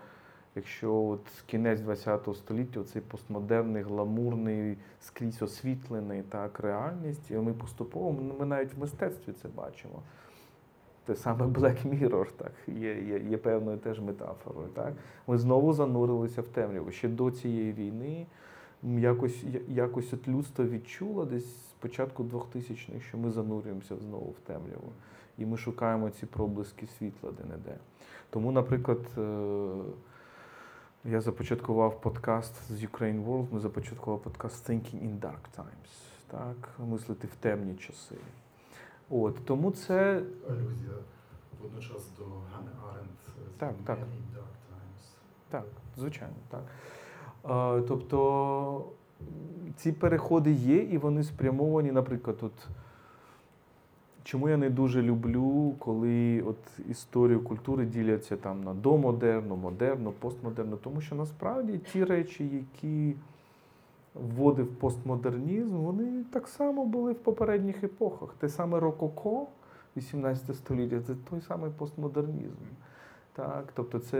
якщо от кінець ХХ століття, цей постмодерний, гламурний, скрізь освітлений так, реальність, і ми поступово, ми навіть в мистецтві це бачимо. Те саме Black Mirror, так, є є, є певною теж метафорою. Так? Ми знову занурилися в темряву. Ще до цієї війни якось якось от людство відчуло десь з початку 2000-х, що ми занурюємося знову в темряву. І ми шукаємо ці проблиски світла де-не-де. Тому, наприклад, е, я започаткував подкаст з Ukraine World, ми започаткував подкаст Thinking in Dark Times. Так, мислити в темні часи. От, Тому це. Алюзія водночас до Ганни Аренд так, так. Dark Times. Так, звичайно, так. Тобто ці переходи є, і вони спрямовані, наприклад, от. Чому я не дуже люблю, коли от історію культури діляться там на домодерну, модерну, постмодерну, тому що насправді ті речі, які вводив постмодернізм, вони так само були в попередніх епохах. Те саме Рококо, 18 століття, це той самий постмодернізм. Так, Тобто це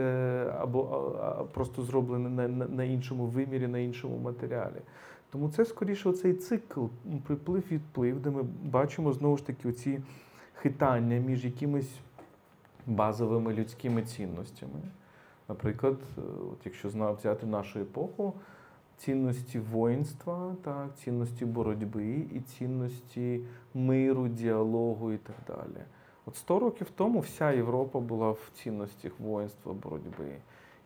або а, просто зроблено на, на, на іншому вимірі, на іншому матеріалі. Тому це скоріше оцей цикл, приплив-відплив, де ми бачимо знову ж таки оці хитання між якимись базовими людськими цінностями. Наприклад, е, от якщо взяти нашу епоху, цінності воїнства, так, цінності боротьби і цінності миру, діалогу і так далі. От 100 років тому вся Європа була в цінностях воїнства, боротьби.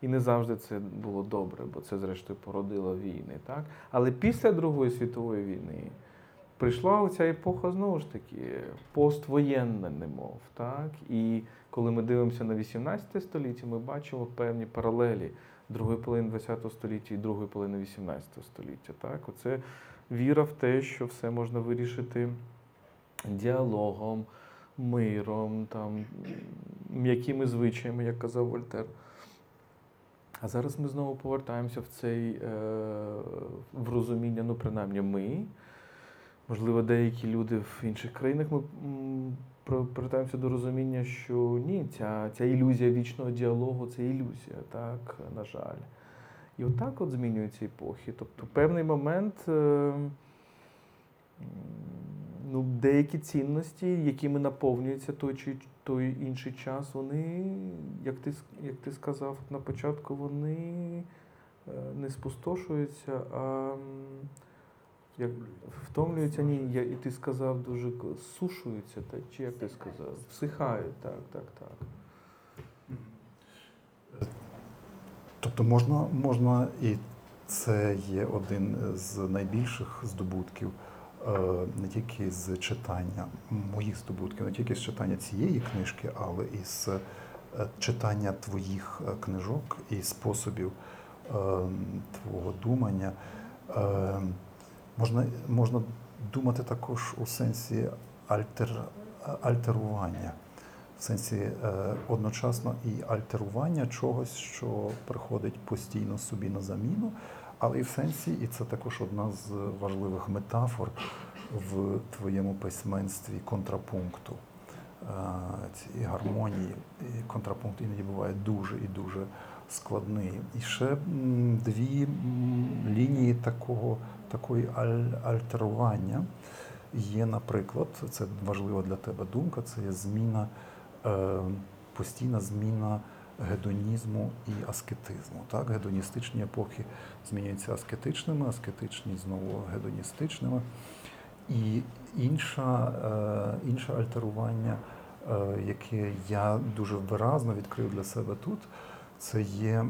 І не завжди це було добре, бо це, зрештою, породило війни. Так? Але після Другої світової війни прийшла оця епоха знову ж таки поствоєнна, немов. Так? І коли ми дивимося на 18 століття, ми бачимо певні паралелі другої половини ХХ століття і другої половини 18 століття. Так? Оце віра в те, що все можна вирішити діалогом, миром, там, м'якими звичаями, як казав Вольтер. А зараз ми знову повертаємося в цей е, в розуміння, ну, принаймні, ми. Можливо, деякі люди в інших країнах ми повертаємося до розуміння, що ні, ця ця ілюзія вічного діалогу це ілюзія, так, на жаль. І отак от змінюються епохи. Тобто, певний момент. Е, ну, деякі цінності, якими наповнюється той чи той інший час, вони, як ти як ти сказав на початку, вони е, не спустошуються, а як втомлюються, ні, я, і ти сказав, дуже сушуються, так, чи як ти сказав? Всихають, так, так, так. Тобто можна, можна і це є один з найбільших здобутків. Е, не тільки з читання моїх здобутків, не тільки з читання цієї книжки, але і з е, читання твоїх е, книжок і способів твого думання. Можна можна думати також у сенсі альтер, альтерування, в сенсі одночасно і альтерування чогось, що приходить постійно собі на заміну. Але і в сенсі, і це також одна з важливих метафор в твоєму письменстві контрапункту. Ці гармонії, і контрапункт іноді буває дуже і дуже складний. І ще дві лінії такого, такої альтерування є, наприклад, це важлива для тебе думка, це є зміна, е, постійна зміна гедонізму і аскетизму. Так? Гедоністичні епохи змінюються аскетичними, аскетичні знову гедоністичними. І інша, е, інше альтерування, е, яке я дуже виразно відкрив для себе тут, це є,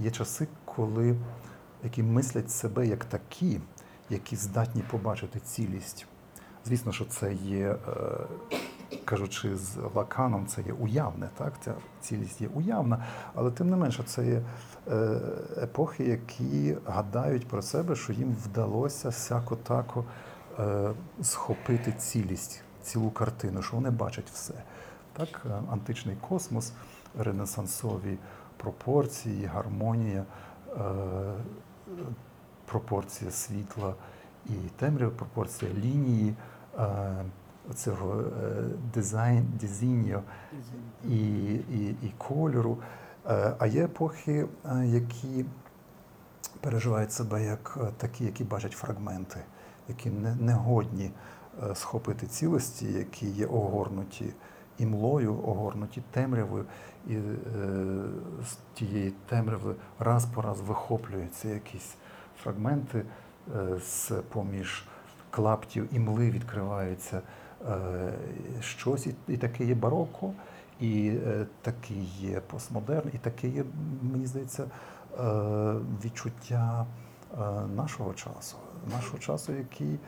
є часи, коли які мислять себе як такі, які здатні побачити цілість. Звісно, що це є е, кажучи з Лаканом, це є уявне, так? Ця цілість є уявна, але тим не менше, це є е, епохи, які гадають про себе, що їм вдалося всяко тако е, схопити цілість, цілу картину, що вони бачать все. Так, е, Античний космос, ренесансові пропорції, гармонія, пропорція світла і темряви, пропорція лінії. Цього дизайн, дизіньо і, і, і кольору. А є епохи, які переживають себе як такі, які бачать фрагменти, які не, годні схопити цілості, які є огорнуті імлою, огорнуті темрявою, і е, з тієї темряви раз по раз вихоплюються якісь фрагменти е, з поміж клаптів імли відкривається е, щось, і, таке є бароко, і е, такий є постмодерн, і таке є, мені здається, е, відчуття е, нашого часу, нашого часу, який.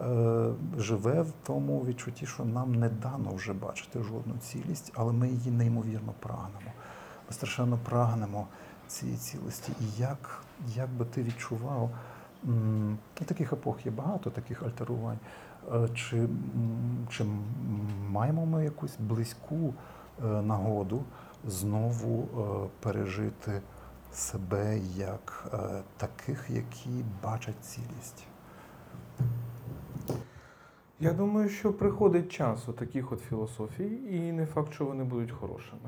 Е, живе в тому відчутті, що нам не дано вже бачити жодну цілість, але ми її неймовірно прагнемо. Ми страшенно прагнемо цієї цілості. І як як би ти відчував, таких епох є багато, таких альтерувань. Е, чи, чи маємо ми якусь близьку е, нагоду знову пережити себе як таких, які бачать цілість? Я думаю, що приходить час у таких от філософій, і не факт, що вони будуть хорошими.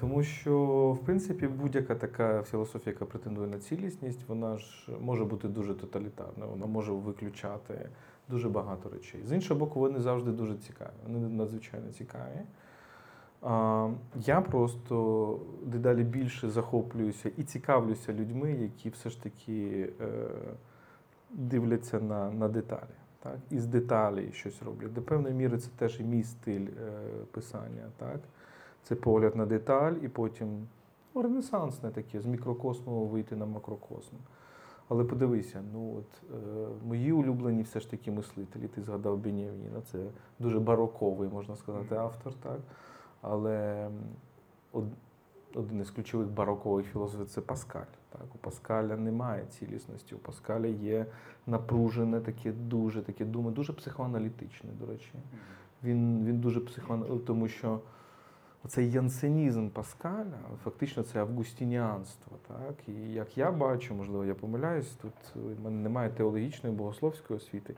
Тому що, в принципі, будь-яка така філософія, яка претендує на цілісність, вона ж може бути дуже тоталітарною, вона може виключати дуже багато речей. З іншого боку, вони завжди дуже цікаві, вони надзвичайно цікаві. Я просто дедалі більше захоплююся і цікавлюся людьми, які все ж таки е, дивляться на, на деталі так, із деталей щось роблять. До певної міри це теж і мій стиль е, писання. Так? Це погляд на деталь, і потім ну, ренесансне таке, з мікрокосму вийти на макрокосм. Але подивися, ну от е, мої улюблені все ж таки мислителі, ти згадав Бенєвніна, це дуже бароковий, можна сказати, автор, так? Але од, один із ключових барокових філософів це Паскаль. Так, У Паскаля немає цілісності, у Паскаля є напружене, таке дуже таке думи, дуже психоаналітичне, до речі. Він він дуже психоаналітичний, тому що цей янсенізм Паскаля, фактично це августініанство. Так? І як я бачу, можливо, я помиляюсь, тут в мене немає теологічної богословської освіти,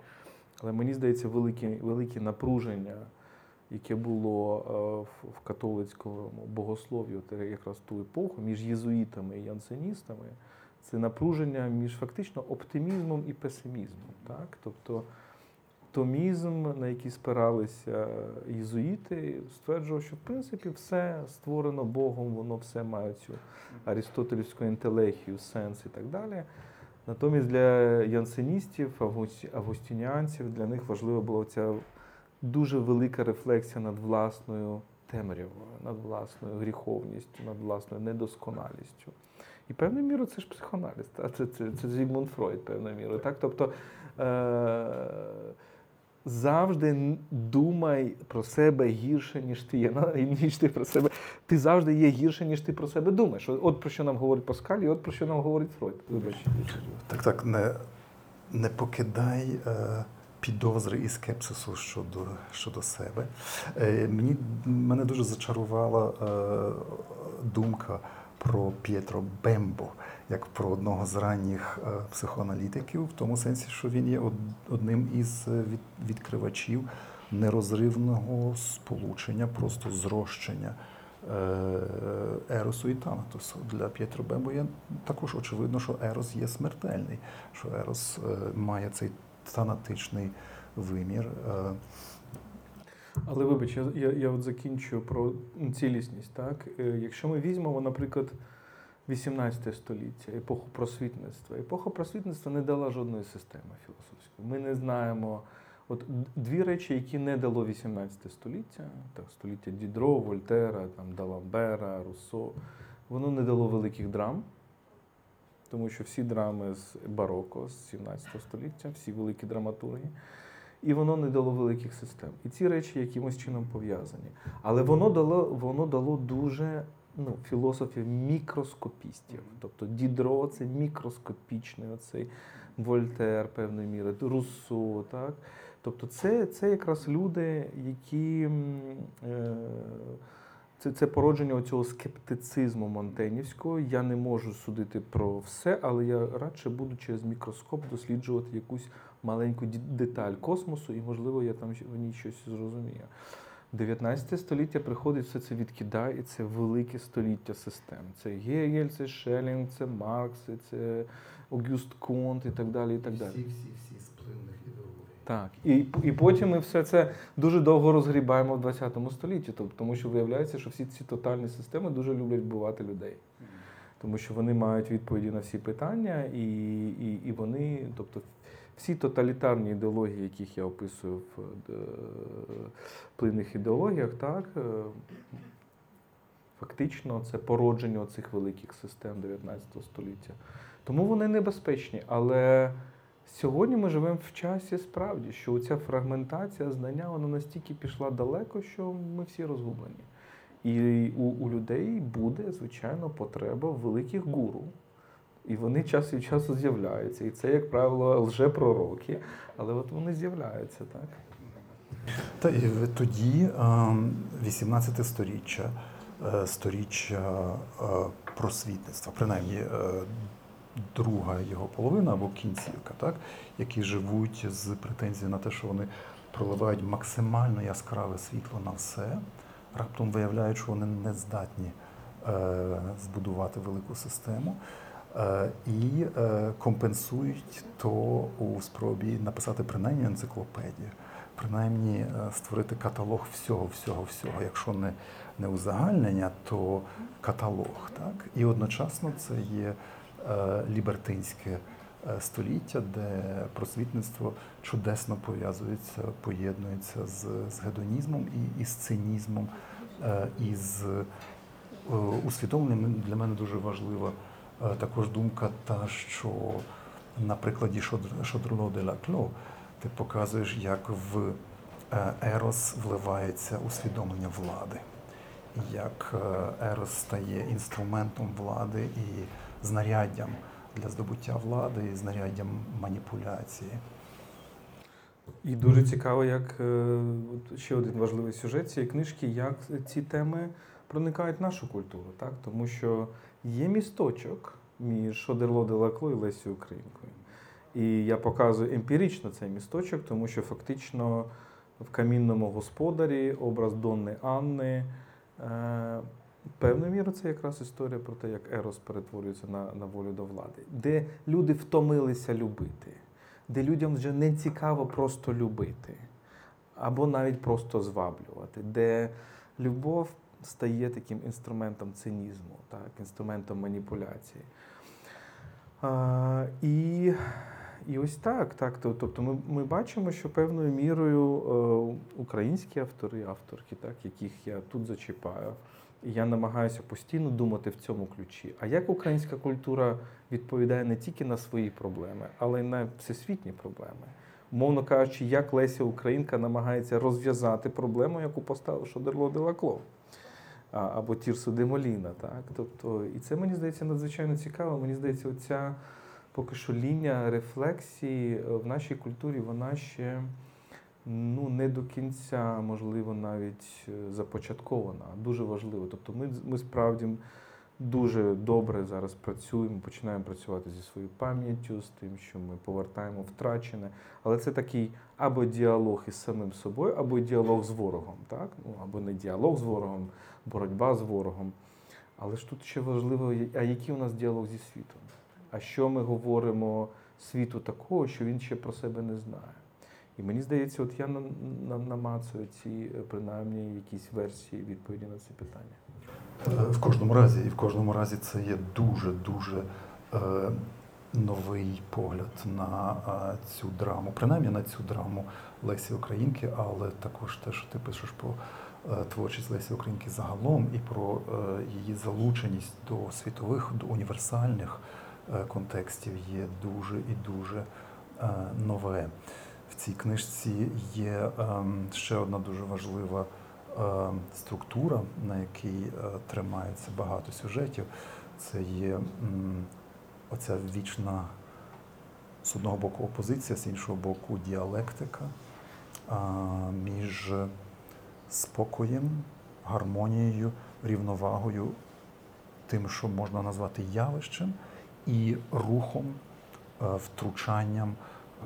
але мені здається, велике, велике напруження яке було е, в католицькому богослов'ю якраз ту епоху між єзуїтами і янсеністами, це напруження між фактично оптимізмом і песимізмом. Так? Тобто томізм, на який спиралися єзуїти, стверджував, що в принципі все створено Богом, воно все має цю аристотелівську ентелехію, сенс і так далі. Натомість для янсеністів, августініанців, для них важлива була ця дуже велика рефлексія над власною темрявою, над власною гріховністю, над власною недосконалістю. І певною мірою це ж психоаналіз, це це, це Зігмунд Фройд, певною мірою. Так? Тобто е- завжди думай про себе гірше, ніж ти є. ніж ти про себе. Ти завжди є гірше, ніж ти про себе думаєш. От про що нам говорить Паскаль, і от про що нам говорить Фройд. Так, так, не не покидай. Е підозри і скепсису щодо щодо себе. Е, мені Мене дуже зачарувала е, думка про П'єтро Бембо, як про одного з ранніх е, психоаналітиків, в тому сенсі, що він є одним із відкривачів нерозривного сполучення, просто зрощення. Еросу і Танатосу. Для П'єтро Бембо є також очевидно, що Ерос є смертельний, що Ерос має цей фанатичний вимір. Е, Але вибач, я я, я от закінчу про цілісність. Так? Е, якщо ми візьмемо, наприклад, 18 століття, епоху просвітництва, епоха просвітництва не дала жодної системи філософської. Ми не знаємо. От дві речі, які не дало 18 століття, так, століття Дідро, Вольтера, там, Даламбера, Руссо, воно не дало великих драм тому що всі драми з бароко, з 17 століття, всі великі драматурги, і воно не дало великих систем. І ці речі якимось чином пов'язані. Але воно дало воно дало дуже ну, філософів мікроскопістів. Тобто Дідро це мікроскопічний оцей Вольтер, певною мірою, Руссо, так? Тобто це це якраз люди, які е, це, це породження цього скептицизму монтенівського. Я не можу судити про все, але я радше буду через мікроскоп досліджувати якусь маленьку деталь космосу, і, можливо, я там в ній щось зрозумію. 19 століття приходить, все це відкидає, і це велике століття систем. Це Гегель, це Шелінг, це Маркс, це Огюст Конт і так далі. І так далі. всі, всі з плинних ідеологій. Так, і, і потім ми все це дуже довго розгрібаємо в 20 столітті, тобто, тому що виявляється, що всі ці тотальні системи дуже люблять вбивати людей. Тому що вони мають відповіді на всі питання, і, і, і вони, тобто, всі тоталітарні ідеології, яких я описую в е, плинних ідеологіях, так, е, фактично це породження цих великих систем 19 століття. Тому вони небезпечні. Але сьогодні ми живемо в часі справді, що ця фрагментація знання вона настільки пішла далеко, що ми всі розгублені. І у, у людей буде, звичайно, потреба великих гуру. І вони час від часу з'являються. І це, як правило, лжепророки, але от вони з'являються, так? Та і тоді, ем, 18 сторіччя, е, сторіччя е, просвітництва, принаймні е, друга його половина або кінцівка, так, які живуть з претензією на те, що вони проливають максимально яскраве світло на все, раптом виявляють, що вони не здатні збудувати велику систему. Е, І е, компенсують то у спробі написати принаймні енциклопедію, принаймні е, створити каталог всього, всього, всього. Якщо не, не узагальнення, то каталог. Так? І одночасно це є лібертинське століття, де просвітництво чудесно пов'язується, поєднується з, з гедонізмом і, і з цинізмом, і з усвідомленням для мене дуже важлива е, також думка, та що на прикладі Шодр- Шодрно де ла Кло ти показуєш, як в е, Ерос вливається усвідомлення влади, як е, Ерос стає інструментом влади і знаряддям для здобуття влади, і знаряддям маніпуляції. І дуже цікаво, як е, ще один важливий сюжет цієї книжки, як ці теми проникають в нашу культуру, так? Тому що є місточок між Шодерло де Лакло і Лесі Українкою. І я показую емпірично цей місточок, тому що фактично в камінному господарі образ Донни Анни. Е, Певною мірою це якраз історія про те, як Ерос перетворюється на, на волю до влади, де люди втомилися любити, де людям вже не цікаво просто любити, або навіть просто зваблювати, де любов стає таким інструментом цинізму, так, інструментом маніпуляції. А, і, і ось так. так то- тобто ми, ми бачимо, що певною мірою е, українські автори, авторки, так, яких я тут зачіпаю, і я намагаюся постійно думати в цьому ключі. А як українська культура відповідає не тільки на свої проблеми, але й на всесвітні проблеми? Мовно кажучи, як Леся Українка намагається розв'язати проблему, яку поставив Шодерло де Лакло а, або Тірсу де Моліна. Так? Тобто, і це мені здається надзвичайно цікаво. Мені здається, оця поки що лінія рефлексії е, в нашій культурі, вона ще ну, не до кінця, можливо, навіть е, започаткована. Дуже важливо. Тобто ми, ми справді дуже добре зараз працюємо, починаємо працювати зі своєю пам'яттю, з тим, що ми повертаємо втрачене. Але це такий або діалог із самим собою, або діалог з ворогом, так? Ну, або не діалог з ворогом, боротьба з ворогом. Але ж тут ще важливо, а який у нас діалог зі світом? А що ми говоримо світу такого, що він ще про себе не знає? І мені здається, от я на- на- намацую ці е, принаймні якісь версії відповіді на ці питання. Е, В кожному разі, і в кожному разі це є дуже дуже е, новий погляд на е, цю драму, принаймні на цю драму Лесі Українки, але також те, що ти пишеш про е, творчість Лесі Українки загалом і про е, її залученість до світових, до універсальних е, контекстів є дуже і дуже е, нове. В цій книжці є ем, ще одна дуже важлива е, структура, на якій е, тримається багато сюжетів. Це є оця вічна з одного боку опозиція, з іншого боку діалектика між спокоєм гармонією, рівновагою, тим, що можна назвати явищем, і рухом, е, втручанням,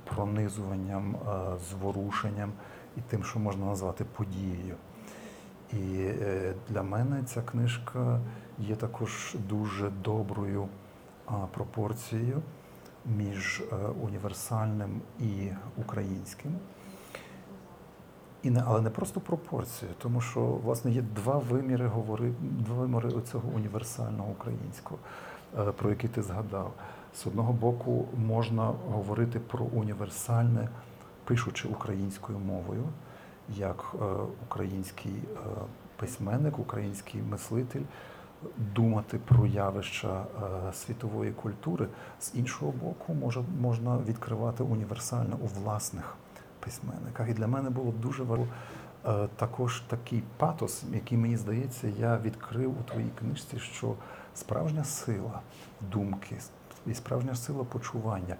пронизуванням, е, зворушенням і тим, що можна назвати подією. І е, для мене ця книжка є також дуже доброю пропорцією між універсальним і українським. І не, Але не просто пропорцію, тому що власне є два виміри говори, два виміри цього універсального українського, е, про який ти згадав. З одного боку, можна говорити про універсальне, пишучи українською мовою, як е, український е, письменник, український мислитель, думати про явища світової культури. З іншого боку, може, можна відкривати універсальне у власних письменниках. І для мене було дуже важливо е, також такий патос, який мені здається, я відкрив у твоїй книжці, що справжня сила думки, і справжня сила почування,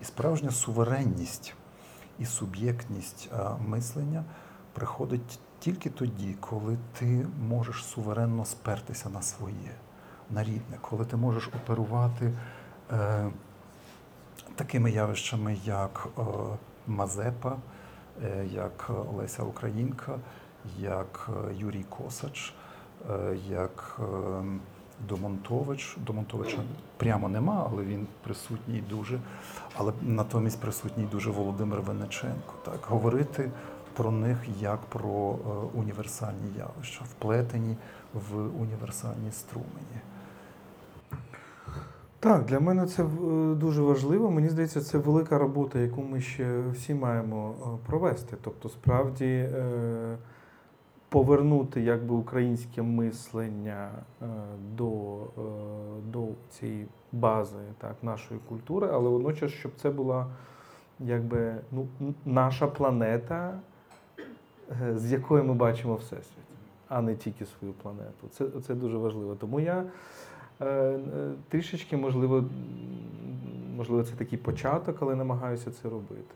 і справжня суверенність і суб'єктність е, мислення приходить тільки тоді, коли ти можеш суверенно спертися на своє, на рідне, коли ти можеш оперувати е, такими явищами, як Мазепа, е, як Олеся Українка, як е, Юрій Косач, е, як Домонтович. Домонтовича прямо нема, але він присутній дуже. Але натомість присутній дуже Володимир Венеченко. Так, Говорити про них як про універсальні явища, вплетені в універсальні струмені. Так, для мене це е, дуже важливо. Мені здається, це велика робота, яку ми ще всі маємо е, провести. Тобто, справді е, повернути якби українське мислення до до цієї бази так, нашої культури, але водночас, щоб це була якби ну, наша планета, з якої ми бачимо всесвіт, а не тільки свою планету. Це, Це дуже важливо. Тому я. Е, е, трішечки, можливо, можливо, це такий початок, але намагаюся це робити.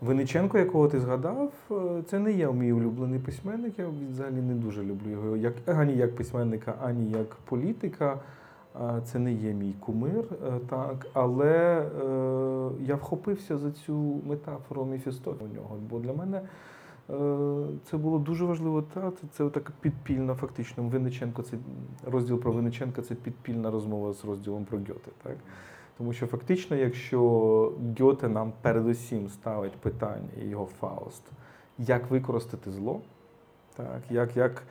Винниченко, якого ти згадав, е, це не є мій улюблений письменник. Я взагалі не дуже люблю його як ані як письменника, ані як політика. Це не є мій кумир, так, але е, я вхопився за цю метафору Мефістофеля у нього, бо для мене. Е, це було дуже важливо. Та, Це, це така підпільна, фактично. Винниченко, це розділ про Винниченка це підпільна розмова з розділом про Гьоте. Так? Тому що фактично, якщо Гьоте нам передусім ставить питання, його Фауст, як використати зло, так? як як,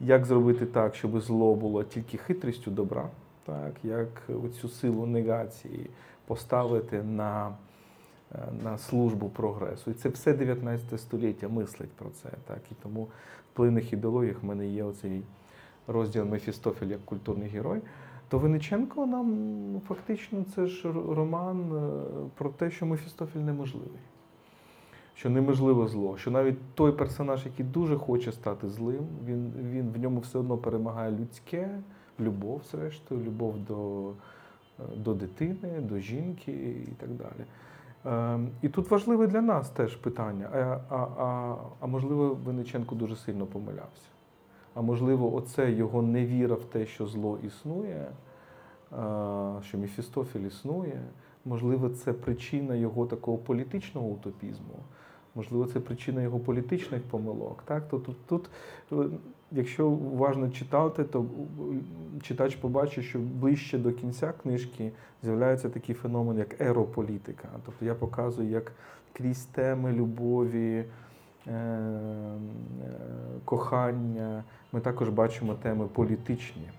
як зробити так, щоб зло було тільки хитрістю добра, так? як оцю силу негації поставити на на службу прогресу. І це все 19 століття мислить про це. Так? І тому в плинних ідеологіях в мене є оцей розділ Мефістофель як культурний герой. То Винниченко нам ну, фактично це ж роман е, про те, що Мефістофель неможливий. Що неможливо зло, що навіть той персонаж, який дуже хоче стати злим, він він в ньому все одно перемагає людське, любов, зрештою, любов до е, до дитини, до жінки і так далі. Ем, і тут важливе для нас теж питання: а, а, а, а можливо, Винниченко дуже сильно помилявся. А можливо, оце його невіра в те, що зло існує, що Мефістофіль існує, можливо, це причина його такого політичного утопізму. Можливо, це причина його політичних помилок. Так? Тут, тут, якщо уважно читати, то читач побачить, що ближче до кінця книжки з'являється такий феномен, як ерополітика. Тобто я показую, як крізь теми любові, е, е, кохання, ми також бачимо теми політичні.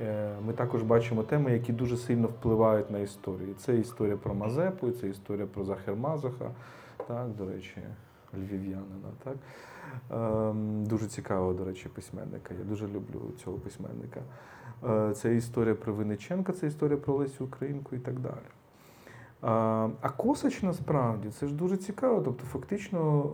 Е, ми також бачимо теми, які дуже сильно впливають на історію. Це історія про Мазепу, це історія про Захер Мазаха. Так, до речі, львів'янина. Так? Ем, Дуже цікавого, до речі, письменника. Я дуже люблю цього письменника. Е, Це історія про Винниченка, це історія про Лесю Українку і так далі. А Косач насправді це ж дуже цікаво. Тобто, фактично, е,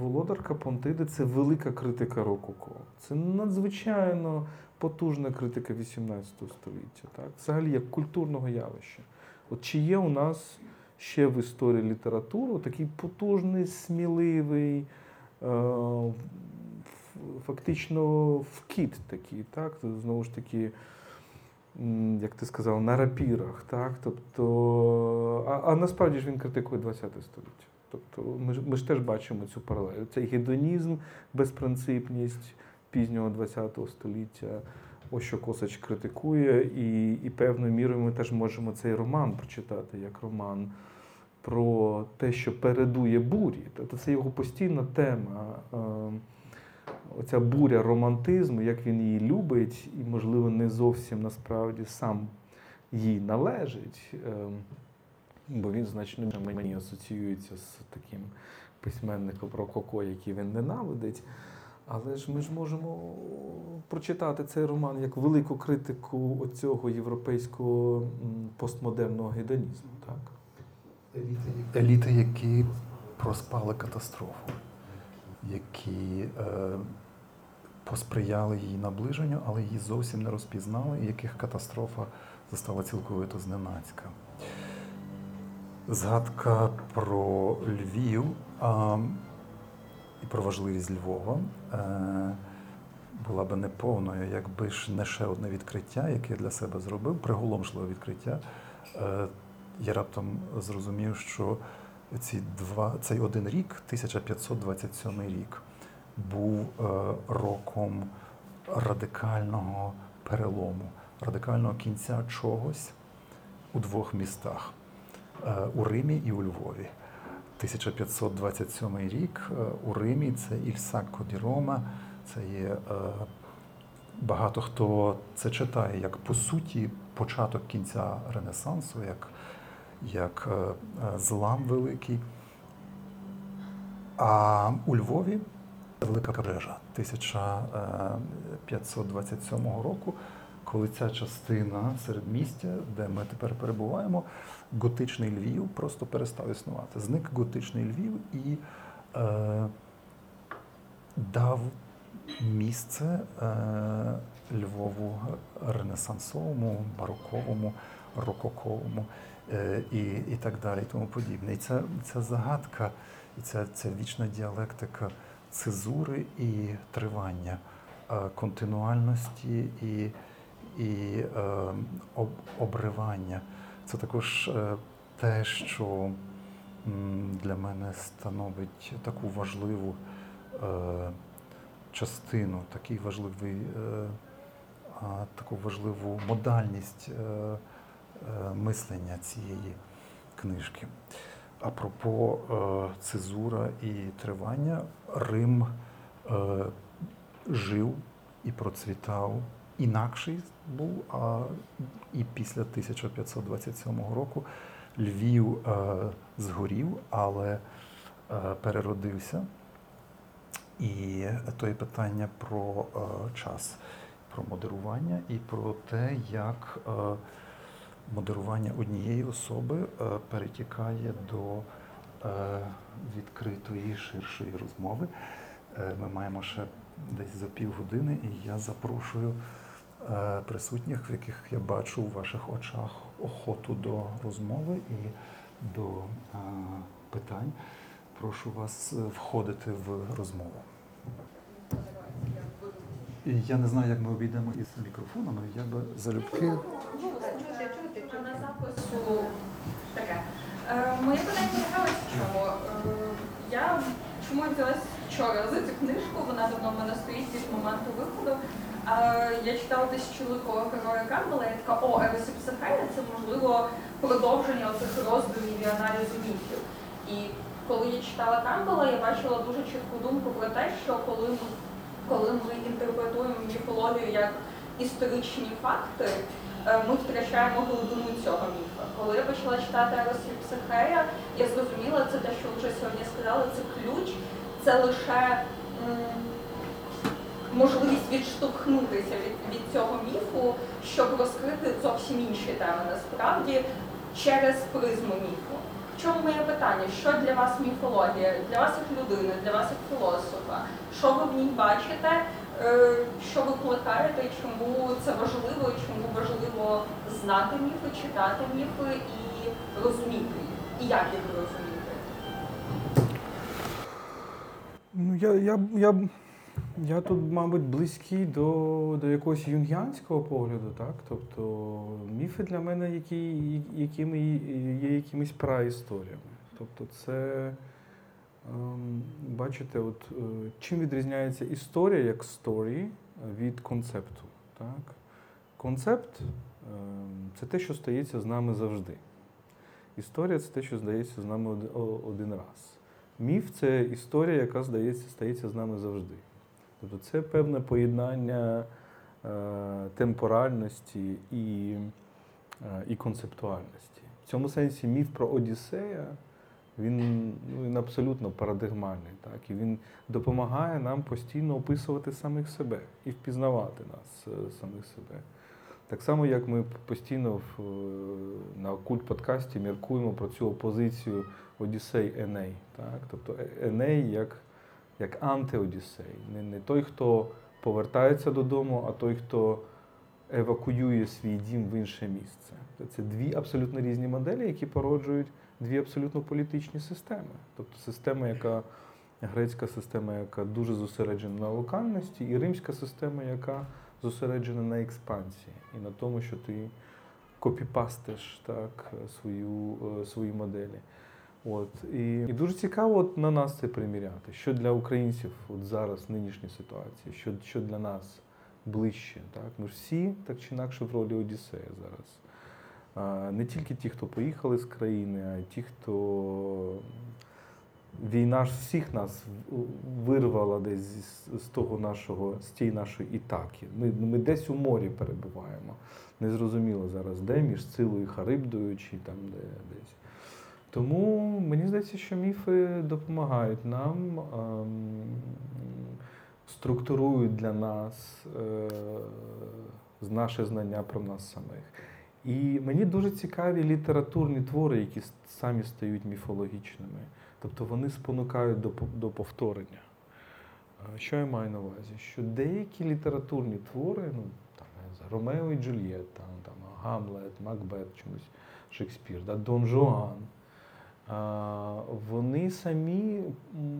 володарка Понтиди це велика критика Рококо. Це надзвичайно потужна критика 18 століття. Так? Взагалі як культурного явища. От чи є у нас ще в історії літератури такий потужний, сміливий, е, фактично вкіт такий, так? Знову ж таки, як ти сказав, на рапірах, так? Тобто, а, а насправді ж він критикує ХХ століття. Тобто ми ж, ми ж теж бачимо цю паралель. Цей гедонізм, безпринципність пізнього ХХ століття. Ось що Косач критикує, і, і певною мірою ми теж можемо цей роман прочитати як роман про те, що передує бурі. Тобто це його постійна тема. Оця буря романтизму, як він її любить, і, можливо, не зовсім насправді сам їй належить. е, Бо він значно мені асоціюється з таким письменником Рококо, який він ненавидить. Але ж ми ж можемо прочитати цей роман як велику критику оцього європейського постмодерного гедонізму. Так? Еліти, які проспали катастрофу, які е, посприяли її наближенню, але її зовсім не розпізнали, і яких катастрофа застала цілковито зненацька. Згадка про Львів а, і про важливість Львова е, була би неповною, якби ж не ще одне відкриття, яке я для себе зробив, приголомшливе відкриття. Е, я раптом зрозумів, що ці два, цей один рік, 1527 рік, був е, роком радикального перелому, радикального кінця чогось у двох містах у Римі і у Львові. 1527 рік е, у Римі це Іль Сакко ді Рома, це є е, багато хто це читає як по суті початок кінця Ренесансу, як як е, злам великий. А у Львові велика пожежа 1527 року, коли ця частина середмістя, де ми тепер перебуваємо, готичний Львів просто перестав існувати. Зник готичний Львів і е, дав місце е, Львову ренесансовому, бароковому, рококовому е, і, і так далі, і тому подібне. І ця, ця загадка, і ця, ця вічна діалектика цезури і тривання, е, континуальності і, і е, об, обривання. Це також е, те, що для мене становить таку важливу е, частину, такий важливий, таку важливу модальність мислення цієї книжки. Апропо цезура і тривання, Рим жив і процвітав інакший був, а і після 1527 року Львів е, згорів, але е, переродився. І то є питання про е, час, про модерування і про те, як модерування однієї особи перетікає до відкритої ширшої розмови. Ми маємо ще десь за півгодини, і я запрошую присутніх, в яких я бачу у ваших очах охоту до розмови і до е, питань. Прошу вас е, входити в розмову. І я не знаю, як ми обійдемо із мікрофонами. Я би залюбки. На запису таке. Е, Моє питання полягало в чому. Е, Я чому взялась вчора за цю книжку, вона давно в мене стоїть від моменту виходу. Я читала десь чоловікого героя Камбела, я така, о, і це можливо продовження оцих роздумів і аналізу міфів. І коли я читала Камбела, я бачила дуже чітку думку про те, що коли ми, коли ми інтерпретуємо міфологію як історичні факти, е, ми втрачаємо глибину цього міфа. Коли я почала читати і я зрозуміла, це те, що вже сьогодні сказали, це ключ, це лише м, можливість відштовхнутися від, від цього міфу, щоб розкрити зовсім інші теми насправді через призму міфу. В чому моє питання? Що для вас міфологія? Для вас як людини, для вас як філософа? Що ви в ній бачите? Е, Що ви плекаєте, чому це важливо, чому важливо знати міфи, читати міфи і розуміти їх? І як їх розуміти? Ну, я, я, я, Я тут, мабуть, близький до до якогось юнгіанського погляду, так? Тобто міфи для мене, які, якими є якимись праісторіями. Тобто, це, ем, бачите, от е, чим відрізняється історія як сторі від концепту. Так? Концепт ем, це те, що стається з нами завжди. Історія це те, що здається з нами один раз. Міф це історія, яка здається, стається з нами завжди. Тобто це певне поєднання е, темпоральності і е, і концептуальності. В цьому сенсі міф про Одіссея він ну, він абсолютно парадигмальний. Так? І він допомагає нам постійно описувати самих себе і впізнавати нас, е, самих себе. Так само, як ми постійно в, на окульт подкасті міркуємо про цю опозицію Одіссей Еней. Так? Тобто Еней як як антиодіссей. Не, не той, хто повертається додому, а той, хто евакуює свій дім в інше місце. Це дві абсолютно різні моделі, які породжують дві абсолютно політичні системи. Тобто система, яка грецька система, яка дуже зосереджена на локальності, і римська система, яка зосереджена на експансії і на тому, що ти копіпастиш так, свою, е, свої моделі. От і і дуже цікаво от на нас це приміряти. Що для українців от зараз в нинішній ситуації, що що для нас ближче. Так? Ми ж всі так чи інакше в ролі Одіссея зараз. А, Не тільки ті, хто поїхали з країни, а й ті, хто війна ж всіх нас вирвала десь з, з того нашого, з тієї нашої ітаки. Ми ми десь у морі перебуваємо. Незрозуміло зараз, де між Цилою і Харибдою, чи там де десь. Тому мені здається, що міфи допомагають нам, ем, структурують для нас е, наше знання про нас самих. І мені дуже цікаві літературні твори, які самі стають міфологічними. Тобто вони спонукають до повторення. Що я маю на увазі? Що деякі літературні твори, ну там Ромео і Джульєтта, там Гамлет, Макбет, чомусь Шекспір, да, Дон Жуан вони самі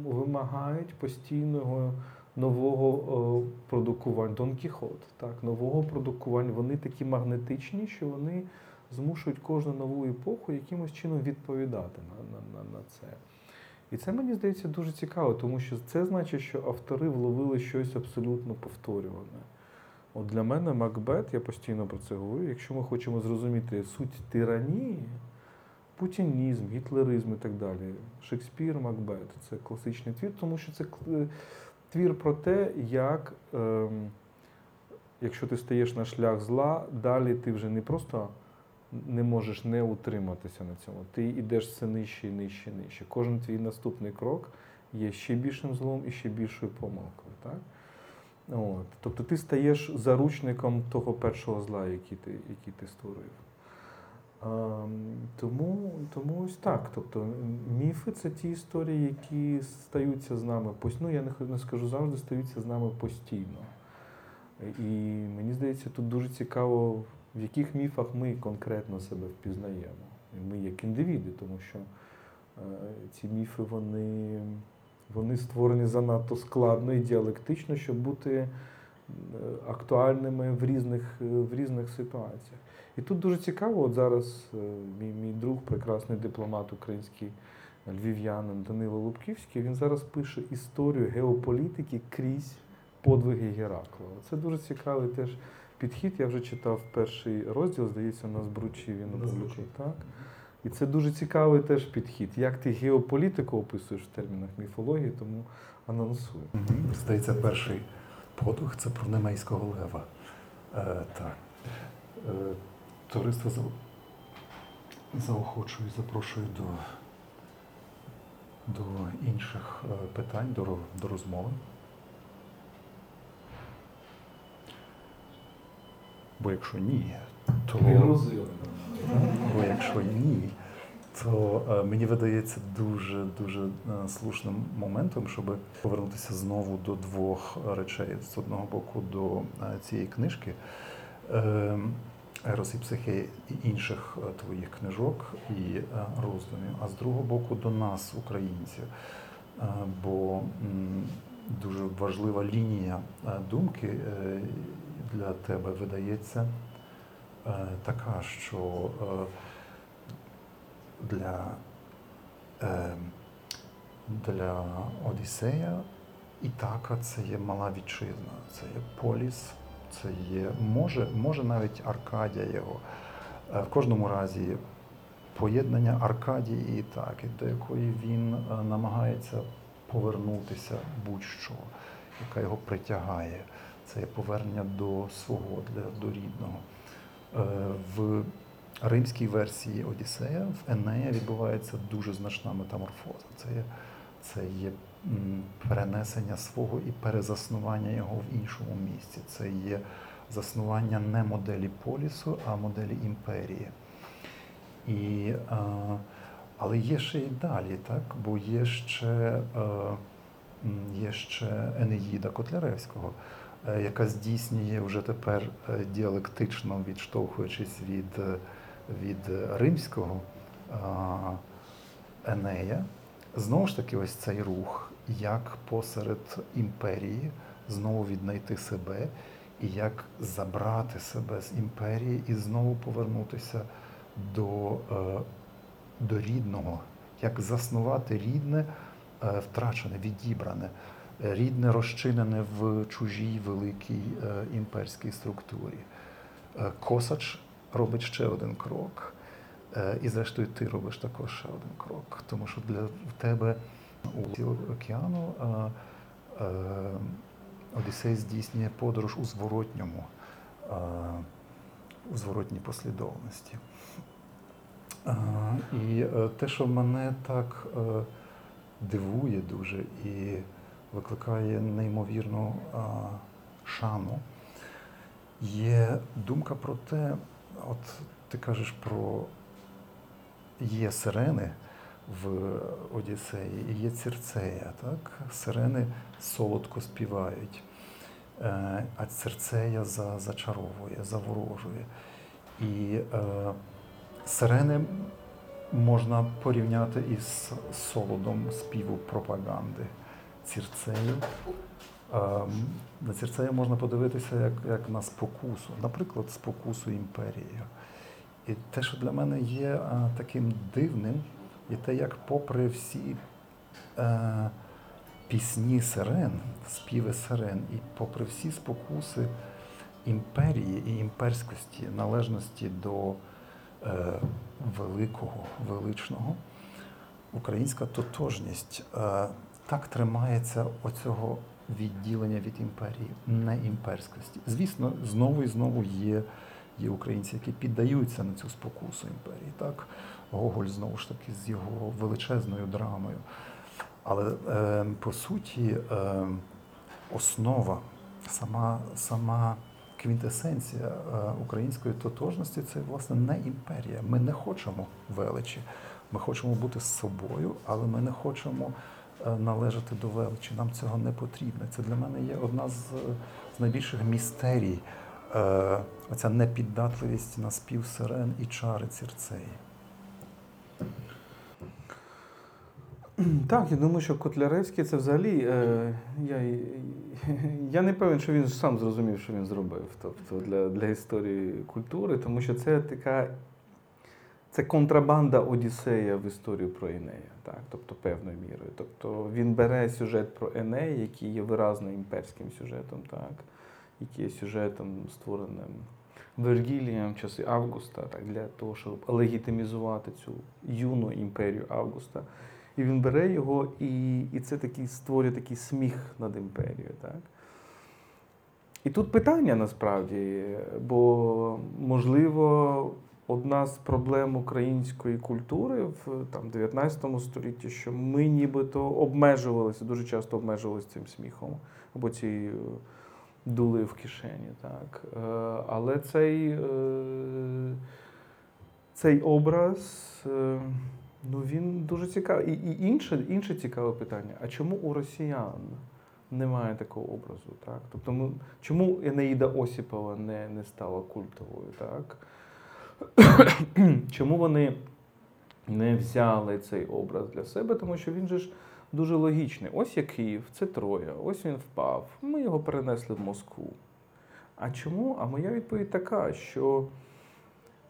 вимагають постійного нового продукування. Дон Кіхот, так, нового продукування. Вони такі магнетичні, що вони змушують кожну нову епоху якимось чином відповідати на, на, на, на це. І це мені здається дуже цікаво, тому що це значить, що автори вловили щось абсолютно повторюване. От для мене Макбет, я постійно про це говорю, якщо ми хочемо зрозуміти суть тиранії путінізм, гітлеризм і так далі. Шекспір, Макбет це класичний твір, тому що це е, твір про те, як, ем, якщо ти стаєш на шлях зла, далі ти вже не просто не можеш не утриматися на цьому. Ти йдеш все нижче, і нижче, нижче. Кожен твій наступний крок є ще більшим злом і ще більшою помилкою. Так? От. Тобто ти стаєш заручником того першого зла, який ти, який ти створив. Тому тому ось так. Тобто міфи це ті історії, які стаються з нами постійно. Ну, я не, скажу завжди, стаються з нами постійно. І мені здається, тут дуже цікаво, в яких міфах ми конкретно себе впізнаємо. Ми як індивіди, тому що е, ці міфи вони, вони створені занадто складно і діалектично, щоб бути е, актуальними в різних, в різних ситуаціях. І тут дуже цікаво, от зараз е, мій мій друг, прекрасний дипломат український львів'янин Данило Лубківський, він зараз пише історію геополітики крізь подвиги Геракла. Це дуже цікавий теж підхід. Я вже читав перший розділ, здається, на збручі він опублікував. Так? І це дуже цікавий теж підхід. Як ти геополітику описуєш в термінах міфології, тому анонсую. Здається, перший подвиг це про Немейського лева. Е, Так. Е, Товариство заохочую, і запрошую до до інших е, питань, до, до розмови. Бо якщо ні, то бо якщо ні, то е, мені видається дуже дуже е, слушним моментом, щоб повернутися знову до двох речей з одного боку до цієї книжки. Ерос і психе і інших е, твоїх книжок і е, роздумів, а з другого боку до нас, українців. Е, бо дуже важлива лінія думки для тебе видається така, що для, для Одіссея Ітака це є мала вітчизна, це є поліс, це є, може, може навіть Аркадія його. Е, В кожному разі поєднання Аркадії і Ітаки, до якої він е, намагається повернутися будь-що, яка його притягає. Це є повернення до свого, до рідного. Е, В римській версії Одіссея в Енея відбувається дуже значна метаморфоза. Це є, це є перенесення свого і перезаснування його в іншому місці. Це є заснування не моделі полісу, а моделі імперії. І, е, але є ще й далі, так? бо є ще, е, є ще Енеїда Котляревського, е, яка здійснює вже тепер діалектично відштовхуючись від, від римського Енея. Знову ж таки, ось цей рух, як посеред імперії знову віднайти себе, і як забрати себе з імперії і знову повернутися до, е, до рідного, як заснувати рідне, е, втрачене, відібране, рідне розчинене в чужій великій е, імперській структурі. Косач робить ще один крок. Е, І зрештою ти робиш також ще один крок. Тому що для тебе у океану е, е, Одіссей здійснює подорож у зворотньому, у зворотній послідовності. І те, що мене так дивує дуже і викликає неймовірну шану, є думка про те, от ти кажеш про є сирени в Одіссеї і є Цирцея. Так? Сирени солодко співають, е, а Цирцея за, зачаровує, заворожує. І е, сирени можна порівняти із солодом співу пропаганди. Цирцею. Ем, На Цирцею можна подивитися як, як на спокусу, наприклад, спокусу імперією. І те, що для мене є таким дивним, і те, як попри всі е, пісні сирен, співи сирен, і попри всі спокуси імперії і імперськості, належності до е, великого, величного, українська тотожність е, так тримається оцього відділення від імперії, не імперськості. Звісно, знову і знову є, є українці, які піддаються на цю спокусу імперії. Так? Гоголь знову ж таки з його величезною драмою. Але е, по суті, е, основа, сама, сама квінтесенція е, української тотожності це власне не імперія. Ми не хочемо величі. Ми хочемо бути з собою, але ми не хочемо е, належати до величі. Нам цього не потрібно. Це для мене є одна з, з найбільших містерій. Е, оця непіддатливість на спів сирен і чари цірцеї. Так, я думаю, що Котляревський це взагалі. Е, я, я не певен, що він сам зрозумів, що він зробив тобто для, для історії культури, тому що це така. Це контрабанда Одіссея в історію про Енея, так, тобто певною мірою. Тобто він бере сюжет про Енея, який є виразно імперським сюжетом, так, який є сюжетом, створеним Вергілієм в часи Августа, так, для того, щоб легітимізувати цю юну імперію Августа. І він бере його, і, і це такий створює такий сміх над імперією. Так? І тут питання насправді, бо можливо одна з проблем української культури в там, 19 столітті, що ми нібито обмежувалися, дуже часто обмежувалися цим сміхом або цією дули в кишені. Так? Е, Але цей, е, цей образ. е, Ну, він дуже цікавий. І, і інше, інше цікаве питання: а чому у росіян немає такого образу? Так? Тобто, ми, чому Енеїда Осіпова не, не стала культовою? Так? чому вони не взяли цей образ для себе? Тому що він же ж дуже логічний. Ось є Київ, це Троя, ось він впав. Ми його перенесли в Москву. А чому? А моя відповідь така, що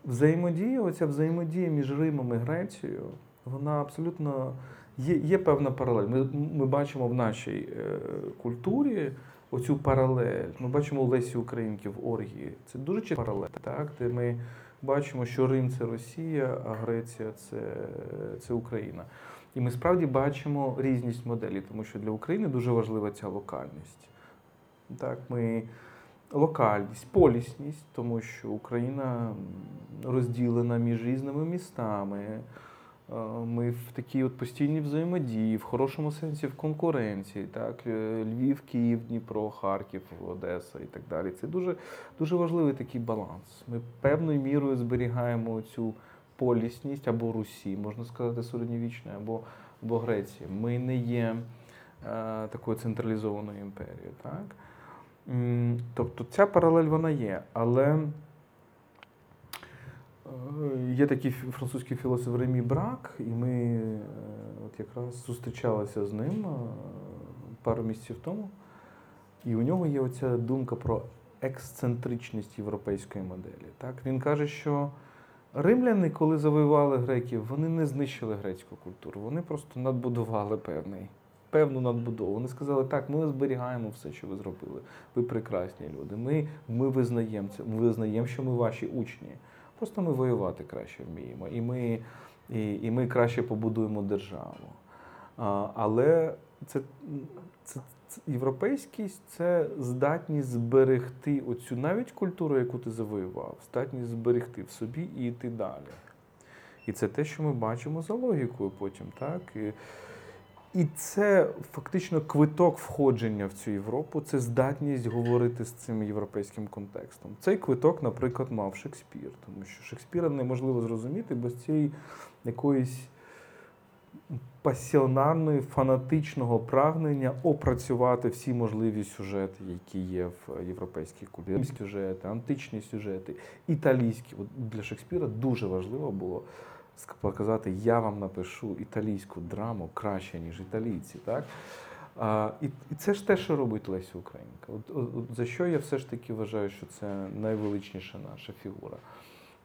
взаємодія, оця взаємодія між Римом і Грецією, вона абсолютно є є певна паралель. Ми ми бачимо в нашій е, культурі оцю паралель. Ми бачимо Лесі Українки в Оргії. Це дуже чітка паралель, так? де ми бачимо, що Рим це Росія, а Греція це, це Україна. І ми справді бачимо різність моделі, тому що для України дуже важлива ця локальність. Так, ми Локальність, полісність, тому що Україна розділена між різними містами. Е, ми в такій от постійній взаємодії, в хорошому сенсі в конкуренції. Так? Е, Львів, Київ, Дніпро, Харків, Одеса і так далі. Це дуже дуже важливий такий баланс. Ми певною мірою зберігаємо цю полісність або Русі, можна сказати, середньовічної, або або Греції. Ми не є е, такою централізованою імперією. Так? Тобто ця паралель вона є, але е, є такий французький філософ Ремі Брак, і ми е, от якраз зустрічалися з ним е, пару місяців тому. І у нього є оця думка про ексцентричність європейської моделі. Так? Він каже, що римляни, коли завоювали греків, вони не знищили грецьку культуру, вони просто надбудували певний певну надбудову. Вони сказали, так, ми зберігаємо все, що ви зробили. Ви прекрасні люди. Ми ми визнаємо це. Ми визнаємо, що ми ваші учні. Просто ми воювати краще вміємо, і ми і, і ми краще побудуємо державу. А, Але це, це, європейськість це здатність зберегти оцю навіть культуру, яку ти завоював, здатність зберегти в собі і йти далі. І це те, що ми бачимо за логікою потім. так? І, і це фактично квиток входження в цю Європу, це здатність говорити з цим європейським контекстом. Цей квиток, наприклад, мав Шекспір, тому що Шекспіра неможливо зрозуміти без цієї якоїсь пасіонарної, фанатичного прагнення опрацювати всі можливі сюжети, які є в європейській культурі. Сюжети, античні сюжети, італійські. От Для Шекспіра дуже важливо було показати, я вам напишу італійську драму краще, ніж італійці. Так? А, І і це ж те, що робить Леся Українка. От, от, от, За що я все ж таки вважаю, що це найвеличніша наша фігура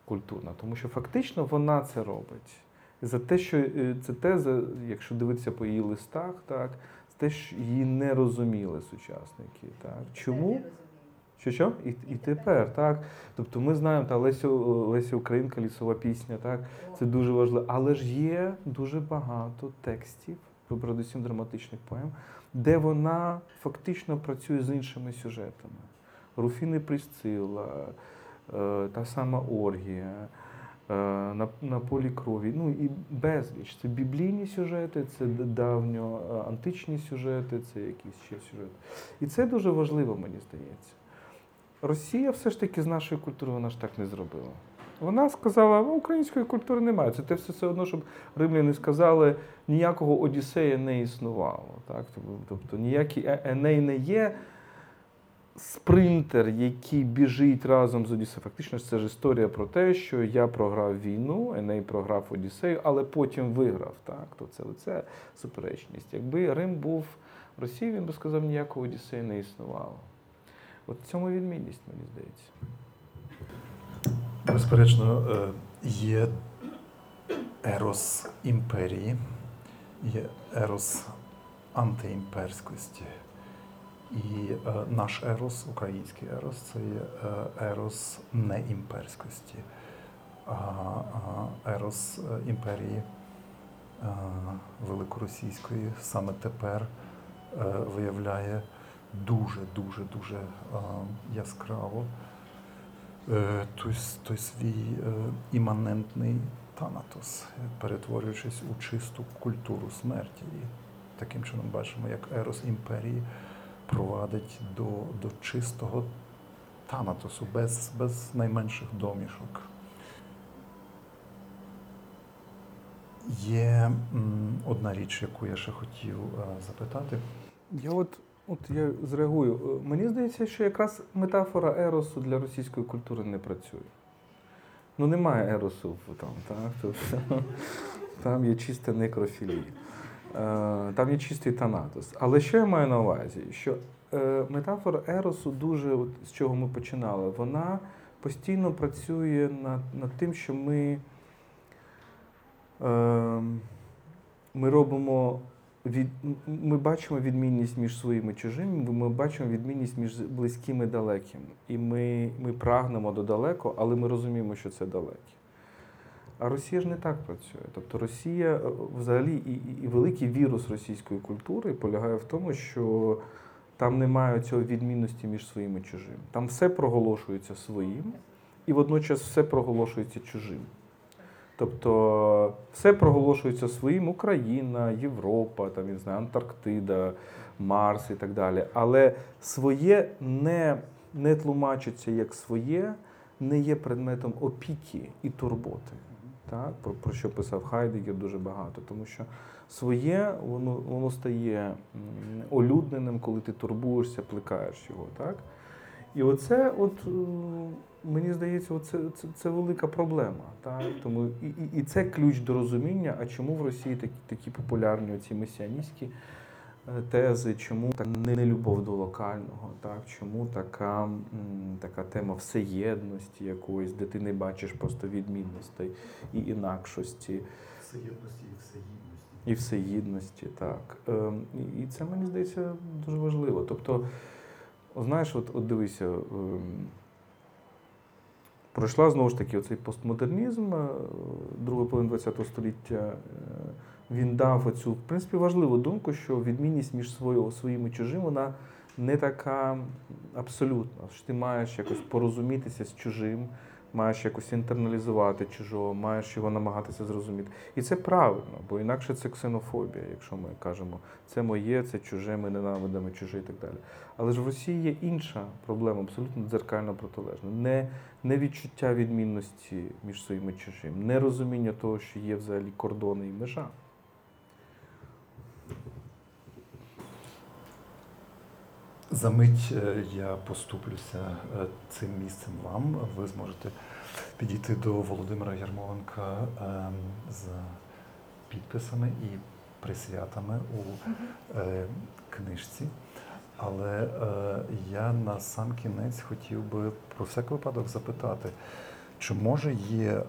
культурна, тому що фактично вона це робить. За те, що е, це те, якщо дивитися по її листах, так, те, що її не розуміли сучасники. Так. Чому? Що що? І і тепер, так. Тобто ми знаємо, та Лесю, Леся Українка, лісова пісня, так, це дуже важливо. Але ж є дуже багато текстів, передусім драматичних поем, де вона фактично працює з іншими сюжетами. Руфіни Присцила, е, та сама Оргія. Е, на на полі крові, ну і безліч. Це біблійні сюжети, це давньо античні сюжети, це якісь ще сюжети. І це дуже важливо, мені здається. Росія все ж таки з нашої культури вона ж так не зробила. Вона сказала, ну, української культури немає. Це те все все одно, щоб римляни сказали, ніякого Одіссея не існувало. Так? Тобто ніякий е, Еней не є спринтер, який біжить разом з Одіссеєм. Фактично, це ж історія про те, що я програв війну, Еней програв Одіссею, але потім виграв. Так? То це оце суперечність. Якби Рим був Росією, він би сказав, ніякого Одіссея не існувало. От в цьому відмінність, мені здається. Безперечно, е, є ерос імперії, є ерос антиімперськості. І е, наш ерос, український ерос, це є е, ерос неімперськості, а ерос імперії великоросійської саме тепер виявляє дуже-дуже дуже яскраво е, той, той свій е, іманентний танатос, перетворюючись у чисту культуру смерті. І таким чином бачимо, як Ерос імперії провадить до до чистого танатосу, без, без найменших домішок. Є одна річ, яку я ще хотів запитати. Я от От я зреагую. Е, мені здається, що якраз метафора еросу для російської культури не працює. Ну, немає еросу там, так? Тобто, там є чиста некрофілія. Там є чистий танатос. Але що я маю на увазі? Що е, метафора Еросу дуже, от, з чого ми починали, вона постійно працює над, над тим, що ми, е, ми робимо від, ми бачимо відмінність між своїми чужими, ми бачимо відмінність між близькими і далекими. І ми ми прагнемо до далеко, але ми розуміємо, що це далеке. А Росія ж не так працює. Тобто Росія е, взагалі і, і, великий вірус російської культури полягає в тому, що там немає цього відмінності між своїм і чужим. Там все проголошується своїм, і водночас все проголошується чужим. Тобто все проголошується своїм Україна, Європа, там, я знаю, Антарктида, Марс і так далі. Але своє не не тлумачиться як своє, не є предметом опіки і турботи. Так? Про, про що писав Хайдегер дуже багато. Тому що своє воно воно стає олюдненим, коли ти турбуєшся, плекаєш його. Так? І оце, от, е, мені здається, оце, це це велика проблема. Так? Тому, І і, і це ключ до розуміння, а чому в Росії такі такі популярні оці месіаністські тези, чому так не любов до локального, так? чому така така тема всеєдності якоїсь, де ти не бачиш просто відмінностей і інакшості. Всеєдності і всеїдності. І всеїдності, так. Ем, і це мені здається дуже важливо. Тобто, Знаєш, от от дивися, ем, пройшла знову ж таки оцей постмодернізм е, другої половини ХХ століття. Е, він дав оцю, в принципі, важливу думку, що відмінність між своїм, своїм і чужим, вона не така абсолютна. Що ти маєш якось порозумітися з чужим маєш якось інтерналізувати чужого, маєш його намагатися зрозуміти. І це правильно, бо інакше це ксенофобія, якщо ми кажемо, це моє, це чуже, ми ненавидимо чуже і так далі. Але ж в Росії є інша проблема, абсолютно дзеркально протилежна. Не не відчуття відмінності між своїм і чужим, не розуміння того, що є взагалі кордони і межа. За мить е, я поступлюся е, цим місцем вам. Ви зможете підійти до Володимира Ярмоленка ем, з підписами і присвятами у е, книжці. Але я на сам кінець хотів би про всяк випадок запитати, чи може є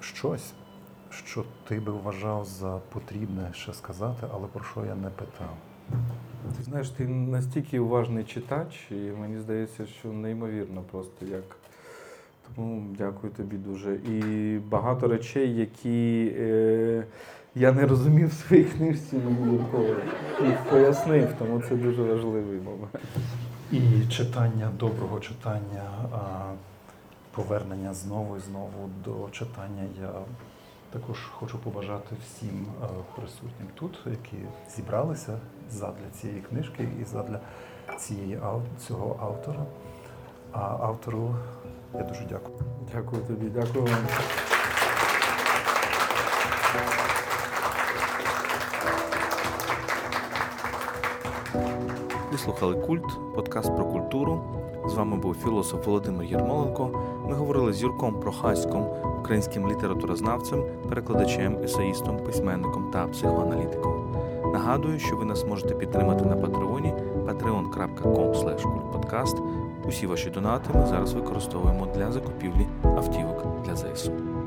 щось, що ти би вважав за потрібне ще сказати, але про що я не питав? Ти знаєш, ти настільки уважний читач, і мені здається, що неймовірно просто як. Тому дякую тобі дуже. І багато речей, які е, я не розумів в своїй книжці, ніколи їх пояснив, тому це дуже важливий момент. І читання доброго читання, повернення знову і знову до читання. Я також хочу побажати всім е, присутнім тут, які зібралися задля цієї книжки і задля цієї цього автора. А автору я дуже дякую. Дякую тобі, дякую вам. Ви слухали культ, подкаст про культуру. З вами був філософ Володимир Єрмоленко. Ми говорили з Юрком Прохаськом, українським літературознавцем, перекладачем, есеїстом, письменником та психоаналітиком. Нагадую, що ви нас можете підтримати на патреоні patreon.com Усі ваші донати ми зараз використовуємо для закупівлі автівок для ЗСУ.